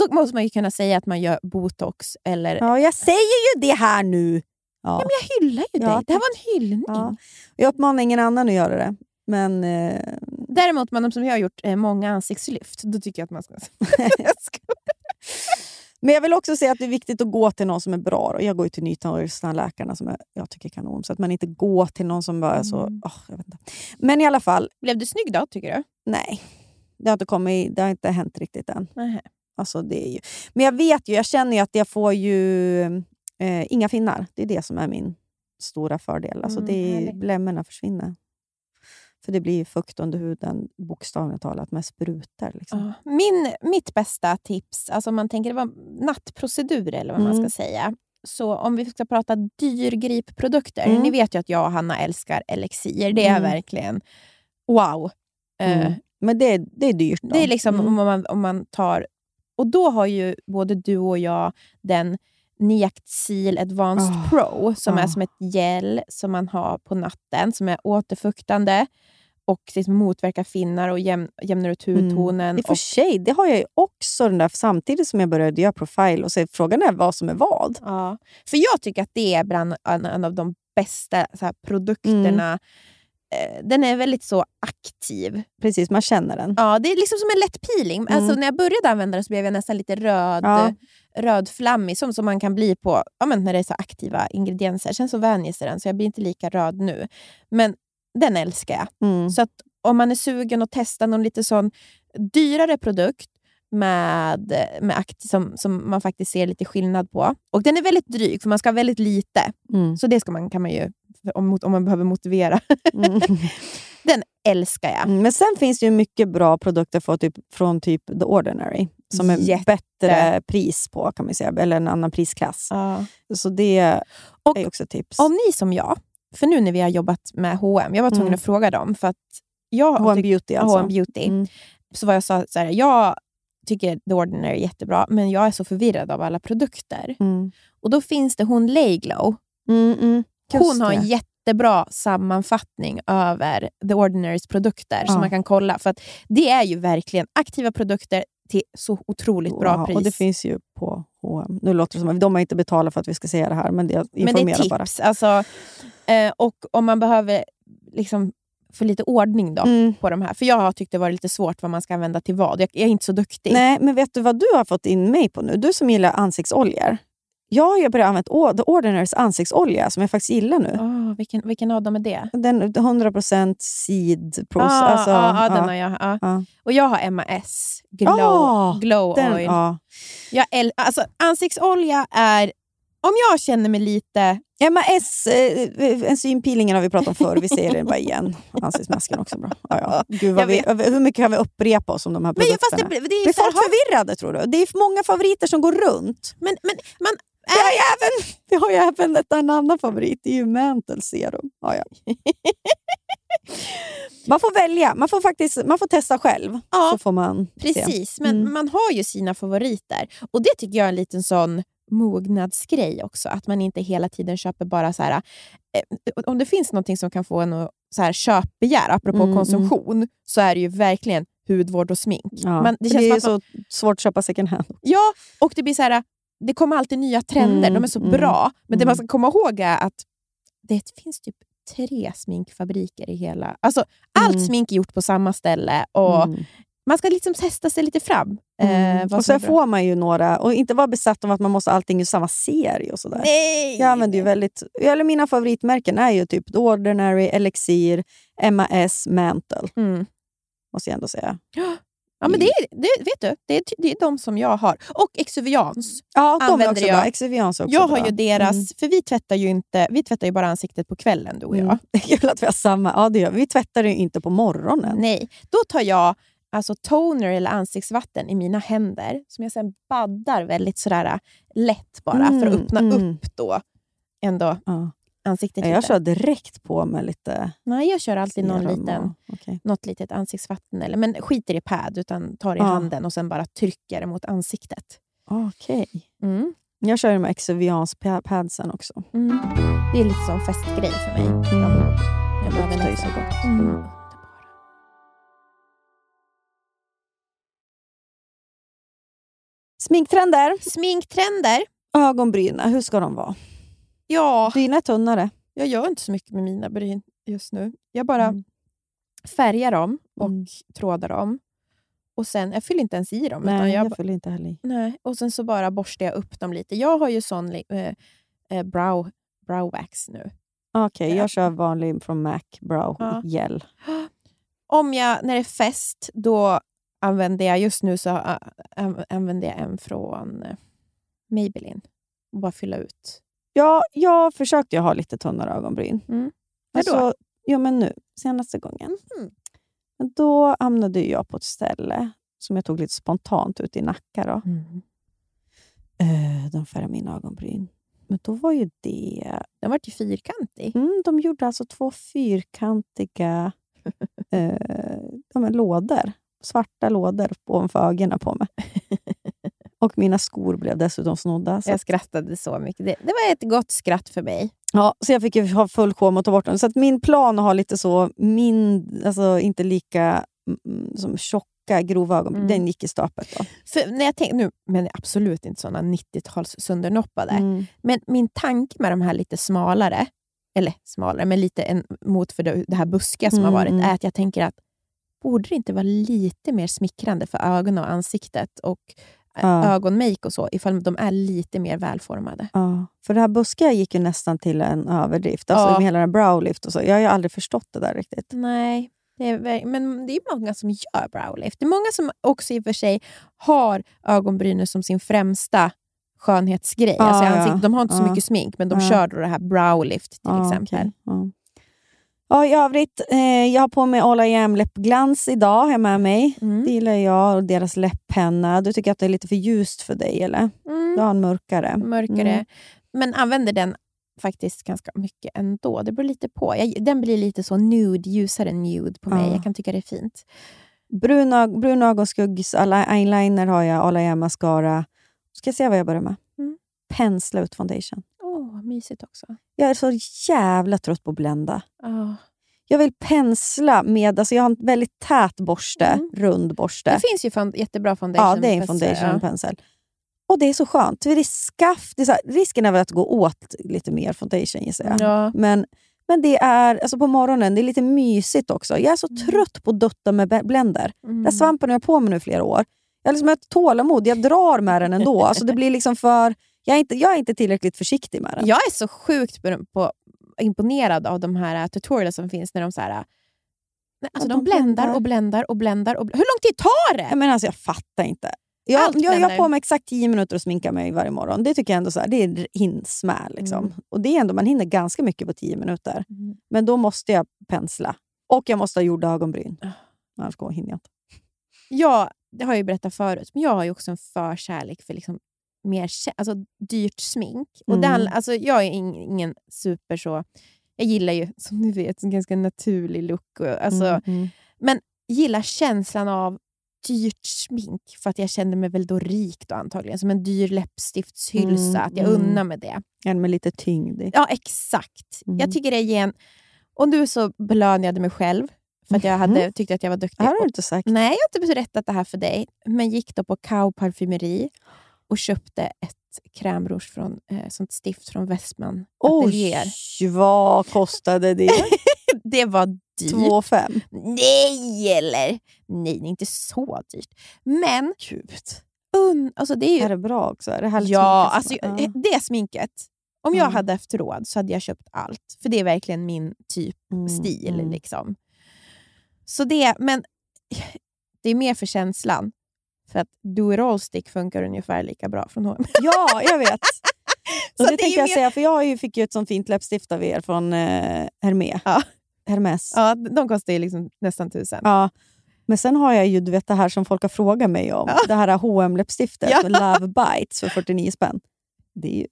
då måste man ju kunna säga att man gör botox eller... Ja, jag säger ju det här nu! Ja. Men jag hyllar ju Ja, dig. Det här var en hyllning. Ja. Jag uppmanar ingen annan att göra det. Men eh, Däremot, man, som jag har gjort eh, många ansiktslyft, då tycker jag att man ska... Men jag vill också säga att det är viktigt att gå till någon som är bra. Och Jag går ju till nytandläkarna som jag, jag tycker är kanon. Så att man inte går till någon som bara är så... Mm. åh, jag vet inte. Men i alla fall, Blev du snygg då, tycker du? nej. Det har inte, kommit, det har inte hänt riktigt än. Nähä. Alltså, det är ju, men jag vet ju, jag känner ju att jag får ju eh, inga finnar. Det är det som är min stora fördel. Alltså, Mm, det är, blämmorna försvinner. För det blir fukt under huden, bokstavligt talat, med sprutor. Liksom. Min, mitt bästa tips, alltså om man tänker det var nattprocedur eller vad man Mm. ska säga. Så om vi ska prata dyrgripprodukter. Mm. Ni vet ju att jag och Hanna älskar Elixir. Det är Mm. verkligen wow. Mm. Men det, det är dyrt. Då. Det är liksom Mm. om, man, om man tar... Och då har ju både du och jag den Niactil Advanced Ah, Pro som är ah. som ett gel som man har på natten som är återfuktande och liksom motverkar finnar och jäm, jämnar ut hudtonen. Mm. I och för sig, det har jag ju också den där, samtidigt som jag började göra profile. Och så är frågan är vad som är vad. ja. För jag tycker att det är bland en, en av de bästa här, produkterna. Mm. Eh, Den är väldigt så aktiv. Precis, man känner den. Ja, Det är liksom som en lätt peeling. Mm. Alltså, när jag började använda det så blev jag nästan lite röd. Ja. rödflammig som, som man kan bli på ja, men när det är så aktiva ingredienser. Sen så vänjer sig den så jag blir inte lika röd nu. Men den älskar jag. Mm. Så att om man är sugen att testa någon lite sån dyrare produkt med, med akti, som, som man faktiskt ser lite skillnad på. Och den är väldigt dryg för man ska ha väldigt lite. Mm. Så det ska man, kan man ju, om, om man behöver motivera. Mm. Den älskar jag. Mm, Men sen finns det ju mycket bra produkter för typ, från typ The Ordinary. Som är Jätte. bättre pris på, kan man säga. Eller en annan prisklass. Ja. Så det Och är också ett tips. Om ni som jag, för nu när vi har jobbat med H&M, jag var tvungen Mm. att fråga dem för att jag H&M Beauty alltså. H&M Beauty. Mm. Så var jag sa så här, jag tycker The Ordinary är jättebra, men jag är så förvirrad av alla produkter. Mm. Och då finns det hon Layglow. Mm, mm. Hon har en jättebra sammanfattning över The Ordinarys produkter som Ja. man kan kolla. För att det är ju verkligen aktiva produkter till så otroligt bra Wow, pris. Och det finns ju på H&M. Nu låter det som att de har inte betalat för att vi ska säga det här, men det jag Men det är bara. tips. Alltså, eh, och om man behöver liksom få lite ordning då Mm. på de här. För jag har tyckt det varit lite svårt vad man ska använda till vad. Jag, jag är inte så duktig. Nej, men vet du vad du har fått in mig på nu? Du som gillar ansiktsoljor. Jag har börjat använda The Ordinarys ansiktsolja som jag faktiskt gillar nu. Åh, vilken, vilken av dem är det? Den 100% seed process. Ah, alltså, ah, ah, den har jag. Ah. Och jag har MAS Glow, Ah, glow Den, Oil. ja. Jag äl- alltså, ansiktsolja är... Om jag känner mig lite... MAS, eh, enzympeelingen har vi pratat om förr, vi säger det bara igen. Ansiktsmasken också bra. Ja, ja. Gud, vi, hur mycket kan vi upprepa oss om de här Men produkterna? fast det, det är Blir folk förvirrade tror du? Det är många favoriter som går runt. men, men man, Vi har ju även, vi har ju även ett, en annan favorit, det är ju Mantle Serum. Ja, ja. Man får välja, man får, faktiskt, man får testa själv. Ja, så får man se. Precis, men Mm. man har ju sina favoriter. Och det tycker jag är en liten sån mognadsgrej också. Att man inte hela tiden köper bara så här... Eh, om det finns någonting som kan få en att så här, köpbegär, apropå Mm, konsumtion, så är det ju verkligen hudvård och smink. Ja. Men det det, känns är som att så svårt att köpa second hand. Ja, och det blir så här... Det kommer alltid nya trender, Mm, de är så mm, bra. Men det mm. man ska komma ihåg är att det finns typ tre sminkfabriker i hela... Alltså, Allt Mm. smink är gjort på samma ställe och Mm. man ska liksom testa sig lite fram. eh, Mm. och sen får man ju några, och inte vara besatt av att man måste ha allting i samma serie och sådär. Nej! Jag använder ju väldigt, eller mina favoritmärken är ju typ The Ordinary, Elixir, MAS, Mantle. Mm. måste jag ändå säga. Ja, men det är, det, vet du, det är, det är de som jag har. Och Exuvians. Ja, de är Använder också jag. bra. Exuvians också Jag bra. har ju deras, Mm. för vi tvättar ju inte, vi tvättar ju bara ansiktet på kvällen du och jag. Mm. Det är kul att vi har samma. Ja, det gör. vi. Tvättar ju inte på morgonen. Nej, då tar jag alltså toner eller ansiktsvatten i mina händer som jag sen baddar väldigt sådär äh, lätt bara för att Mm, öppna mm. upp då ändå Ja. Ansiktet Jag lite. kör direkt på med lite Nej, jag kör alltid någon liten, och- okej. något litet ansiktsvatten. Eller, men skiter i pad, utan tar i Ja. handen och sen bara trycker mot ansiktet. Okej. Mm. Jag kör med Exuvians pa- padsen också. Mm. Det är lite som festgrej för mig. De, jag Det luktar ju så gott. Mm. underbara. Sminktrender. Sminktrender. Ögonbrynen, hur ska de vara? Ja, Dina är tunnare. jag gör inte så mycket med mina bryn just nu. Jag bara Mm. färgar dem och Mm. trådar dem. Och sen, jag fyller inte ens i dem. Nej, jag, jag följer inte heller i. nej, och sen så bara borstar jag upp dem lite. Jag har ju sån eh, eh, brow, brow wax nu. Okej, Ja. jag kör vanlig från Mac Brow Ja. gel. Om jag, när det är fest, då använder jag, just nu så äh, an- använder jag en från eh, Maybelline. Och bara fylla ut. Ja, jag försökte ju ha lite tunnare ögonbryn. Mm. Alltså, då? jo, men nu, senaste gången. Men Då hamnade jag på ett ställe som jag tog lite spontant ut i Nacka. Då. Mm. Eh, de färgade mina ögonbryn. Men då var ju det... Den vart ju fyrkantig. Mm, de gjorde alltså två fyrkantiga eh, men lådor. Svarta lådor ovanför ögonen på mig. Och mina skor blev dessutom snodda. Så, Jag skrattade så mycket. Det, det var ett gott skratt för mig. ja, så jag fick ju ha full med att ta bort dem. Så min plan att ha lite så, min, alltså inte lika mm, som tjocka, grova ögonbryn, Mm. den gick i stöpet. Då. För när jag tänkte, nu, men absolut inte såna 90-tals söndernoppade. Mm. Men min tanke med de här lite smalare, eller smalare, men lite en, mot för det, det här buskiga som har varit, Mm. är att jag tänker att borde det inte vara lite mer smickrande för ögonen och ansiktet och Ja. ögonmake och så, ifall de är lite mer välformade? Ja, för det här buskiga gick ju nästan till en överdrift. Alltså Ja. med hela den browlift och så. Jag har ju aldrig förstått det där riktigt. Nej, det är, men det är många som gör browlift. Det är många som också i och för sig har ögonbrynen som sin främsta skönhetsgrej. Ja, alltså ja. De har inte så mycket smink, men de Ja. kör då det här browlift till Ja, exempel. okej. Ja. I övrigt, eh, jag har på mig All I Am läppglans idag, har med mig. Mm. Det gillar jag. Och deras läpppenna. Du tycker att det är lite för ljust för dig, eller? Mm. Du har en mörkare. mörkare. Mm. Men använder den faktiskt ganska mycket ändå. Det beror lite på. Jag, den blir lite så nude, ljusare nude på mig. Ja. Jag kan tycka det är fint. Brun, brun ögonskuggs eyeliner har jag, All I Am mascara. Ska jag se vad jag börjar med? Mm. Pensla ut foundation. Åh, mysigt också. Jag är så jävla trött på att blända. Ah. Jag vill pensla med... Alltså jag har en väldigt tät borste, Mm. rund borste. Det finns ju fond- jättebra foundation. Ja, det är en pensel, foundation ja. pensel. Och det är så skönt. För det är skaft. Det är här, risken är väl att gå åt lite mer foundation gissar jag. Ja. Men, men det är alltså på morgonen, det är lite mysigt också. Jag är så trött på att dutta med blender. Mm. Den svampen har jag på mig nu flera år. Jag har liksom ett tålamod, jag drar med den ändå. Alltså det blir liksom för, jag, är inte, jag är inte tillräckligt försiktig med den. Jag är så sjukt på, på, imponerad av de här uh, tutorials som finns när de så här, uh, nej, alltså de, de bländar och bländar och bländar. Och bl- Hur lång tid tar det? Jag, menar, alltså, jag fattar inte. Jag, Allt jag, jag har på mig exakt 10 minuter att sminka mig varje morgon. Det tycker jag ändå så här, det är hinsmäl. Liksom. Mm. Och det är ändå, man hinner ganska mycket på 10 minuter. Mm. Men då måste jag pensla. Och jag måste ha gjorda ögonbryn. Ah. Annars går- hinner jag inte. Ja, det har jag ju berättat förut, men jag har också en förkärlek för liksom mer alltså, dyrt smink. Och det Mm. alltså, jag är ing- ingen super så... Jag gillar ju, som du vet, en ganska naturlig look. Och, alltså, Mm, mm. gillar känslan av dyrt smink för att jag känner mig väl då rik då antagligen. Som en dyr läppstiftshylsa, Mm, att jag mm. unnar mig det. En med lite tyngd i. Ja, exakt. Mm. Jag tycker det ger en... Och nu så belönade mig själv för att jag Mhm. hade, tyckte att jag var duktig. Det har Och- du inte sagt. Nej, jag har inte berättat det här för dig. Men gick då på Cow parfymeri och köpte ett crème rouge från eh, sånt stift från Westman Atelier. Oj, vad kostade det? Det var dyrt. 2 5 Nej, eller? Nej, det är inte så dyrt. Men Gud. un, alltså det är ju... Är det bra också? Är det härligt ja, alltså, så? eh, det sminket. Om jag Mm. hade haft råd så hade jag köpt allt. För det är verkligen min typ Mm, stil. mm. Liksom. Så det, men det är mer för känslan. För att Do It All Stick funkar ungefär lika bra från H&M. Ja, jag vet. Så det det tänkte jag mer- säga, för jag ju, fick ju ett sånt fint läppstift av er från eh, Hermé. Ja. Hermes. Ja, de kostar ju liksom nästan tusen. Ja. Men sen har jag ju du vet, det här som folk har frågat mig om. Det här hm läppstiftet Ja. Love Bites för 49 spänn. Det är ju,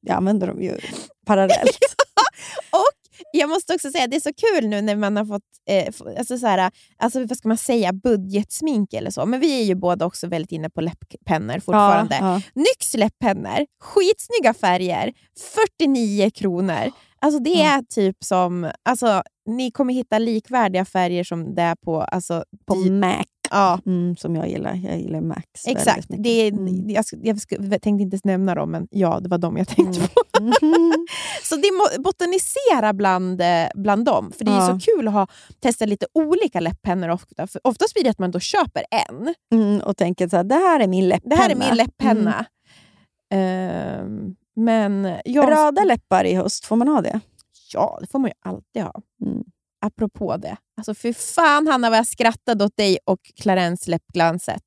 jag använder dem ju parallellt. Jag måste också säga att det är så kul nu när man har fått eh, alltså så här, alltså vad ska man säga, budgetsmink eller så. Men vi är ju båda också väldigt inne på läpppennor fortfarande. Ja, ja. Nyx läpppennor, skitsnygga färger, 49 kronor. Alltså det är typ som, alltså, ni kommer hitta likvärdiga färger som det är på... Alltså, På Mac, ja, mm, som jag gillar. Jag gillar Max exakt. Det är, Mm. jag, jag, jag tänkte inte ens nämna dem, men ja, det var dem jag tänkte på. Mhm. Så det mo- botanisera bland, eh, bland dem. För det är Ja. så kul att ha, testa lite olika läpppennor ofta. För oftast blir det att man då köper en. Mm, och tänker så här, det här är min läpppenna. Det här är min läpppenna. Mm. Ehm, men jag, Röda läppar i höst, får man ha det? Ja, det får man ju alltid ha. Mm. Apropå det. Alltså för fan Hanna vad jag skrattade åt dig och Clarence läppglanset.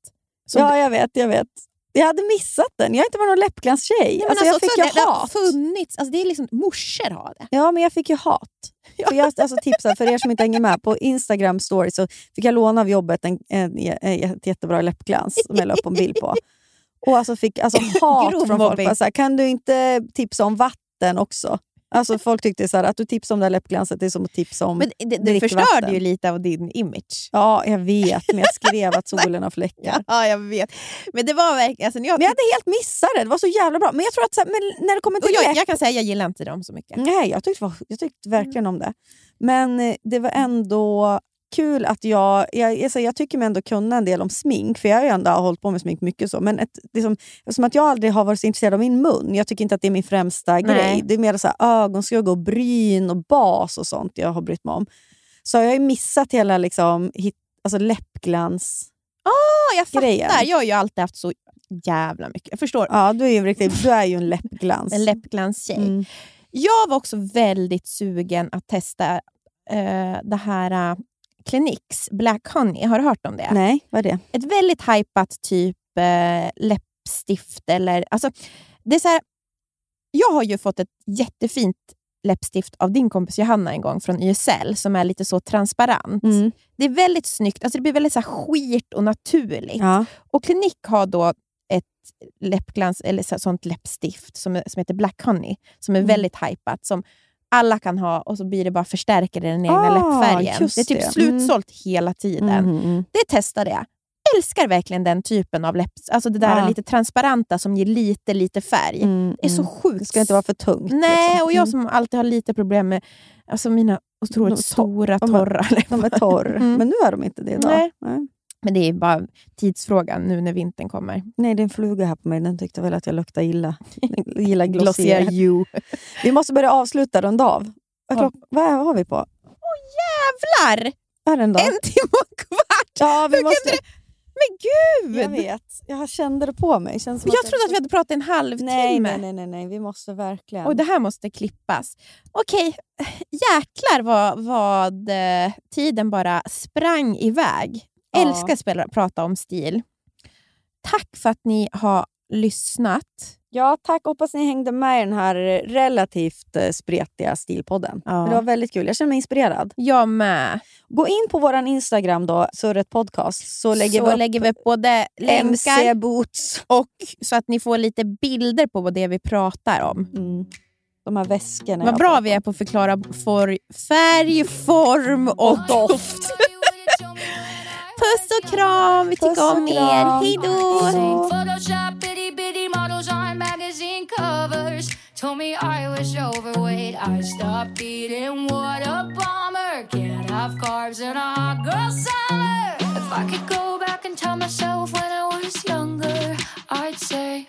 Som Ja, jag vet, jag vet. Jag hade missat den. Jag har inte varit någon läppglanstjej. Nej, men alltså, jag alltså, fick ju hat. funnits. Alltså, det är liksom, morsor har det. Ja, men jag fick ju hat. För jag alltså, tipsar, för er som inte hänger med, på Instagram story så fick jag låna av jobbet en, en, en, ett jättebra läppglans som jag la upp en bild på. Och alltså fick alltså, hat från folk. Bara så här, kan du inte tipsa om vatten också? Alltså, folk tyckte så här, att du tipsar om det här läppglanset det är som att tipsa om... Men det, det förstörde ju lite av din image. Ja, jag vet, men jag skrev att solen har fläckar. Ja, jag vet. Men det var verkligen... Alltså, jag, Men jag hade helt missat det. Det var så jävla bra. Men jag tror att så här, men när det kommer till jag, läpp... jag kan säga jag gillar inte dem så mycket. Nej, jag tyckte, jag tyckte verkligen om det. Men eh, det var ändå kul att jag... Jag, alltså, jag tycker mig ändå kunna en del om smink, för jag har ju ändå hållit på med smink mycket. så. Men ett, liksom, som att jag aldrig har varit så intresserad av min mun. Jag tycker inte att det är min främsta grej. Det är mer så här, ögonskugga och bryn och bas och sånt jag har brytt mig om. Så jag har ju missat hela liksom, hit, alltså läppglans... Ja, jag fattar. Grejen. Jag har ju alltid haft så jävla mycket. Jag förstår. Ja, du är ju, riktigt, du är ju en läppglans. En läppglanstjej. Mm. Jag var också väldigt sugen att testa eh, det här Cliniques Black Honey. Har du hört om det? Nej, vad är det? Ett väldigt hypat typ eh, läppstift. Eller, alltså, det är så här, jag har ju fått ett jättefint läppstift av din kompis Johanna en gång från YSL som är lite så transparent. Mm. Det är väldigt snyggt. Alltså det blir väldigt så skirt och naturligt. Ja. Och Clinique har då ett läppglans, eller så, sånt läppstift som, som heter Black Honey, som är Mm. väldigt hypat. Som alla kan ha och så blir det bara förstärker den egna Ah, läppfärgen. Det är typ det. Mm. slutsålt hela tiden. Mhm, mm. Det testade jag. Älskar verkligen den typen av läpp... Alltså det där Ja. lite transparenta som ger lite, lite färg. Mm, Det är så mm. sjukt. Det ska inte vara för tungt. Nej, liksom. och jag Mm. som alltid har lite problem med alltså mina otroligt De- stora, torra läppar. De är torr, Mm. men nu är de inte det idag. Nej. Nej. Men det är bara tidsfrågan nu när vintern kommer. Nej, det är en fluga här på mig. Den tyckte väl att jag luktade illa. Den gillar Glossier you. Vi måste börja avsluta runda av. Vad, Ja. klock, vad har vi på? Jävlar! Vad är den då? En timme och kvart! Ja, vi Hur måste... Men gud! Jag vet. Jag kände det på mig. Känns Jag trodde att vi hade pratat en halvtimme. Nej, nej, nej, nej, nej. Vi måste verkligen... Och det här måste klippas. Okej, jäklar vad, vad eh, tiden bara sprang iväg. Ja. Älskar att spela, prata om stil. Tack för att ni har lyssnat. Ja, tack. Hoppas ni hängde med i den här relativt eh, spretiga stilpodden. Ja. Det var väldigt kul. Jag känner mig inspirerad. Jag med. Gå in på vår Instagram, då, Surret Podcast, så lägger så vi upp lägger vi både länkar MC Boots. och så att ni får lite bilder på vad det vi pratar om. Mm. De här väskorna. Vad bra vi är på att förklara for, färg, form och doft. Puss och kram, vi Puss tycker om och er. kram. Hej då! Photoshop itty bitty models on magazine covers. Told me I was overweight. I stopped eating. What a bummer. Can't have carbs in a hot girl summer. If I could go back and tell myself when I was younger, I'd say,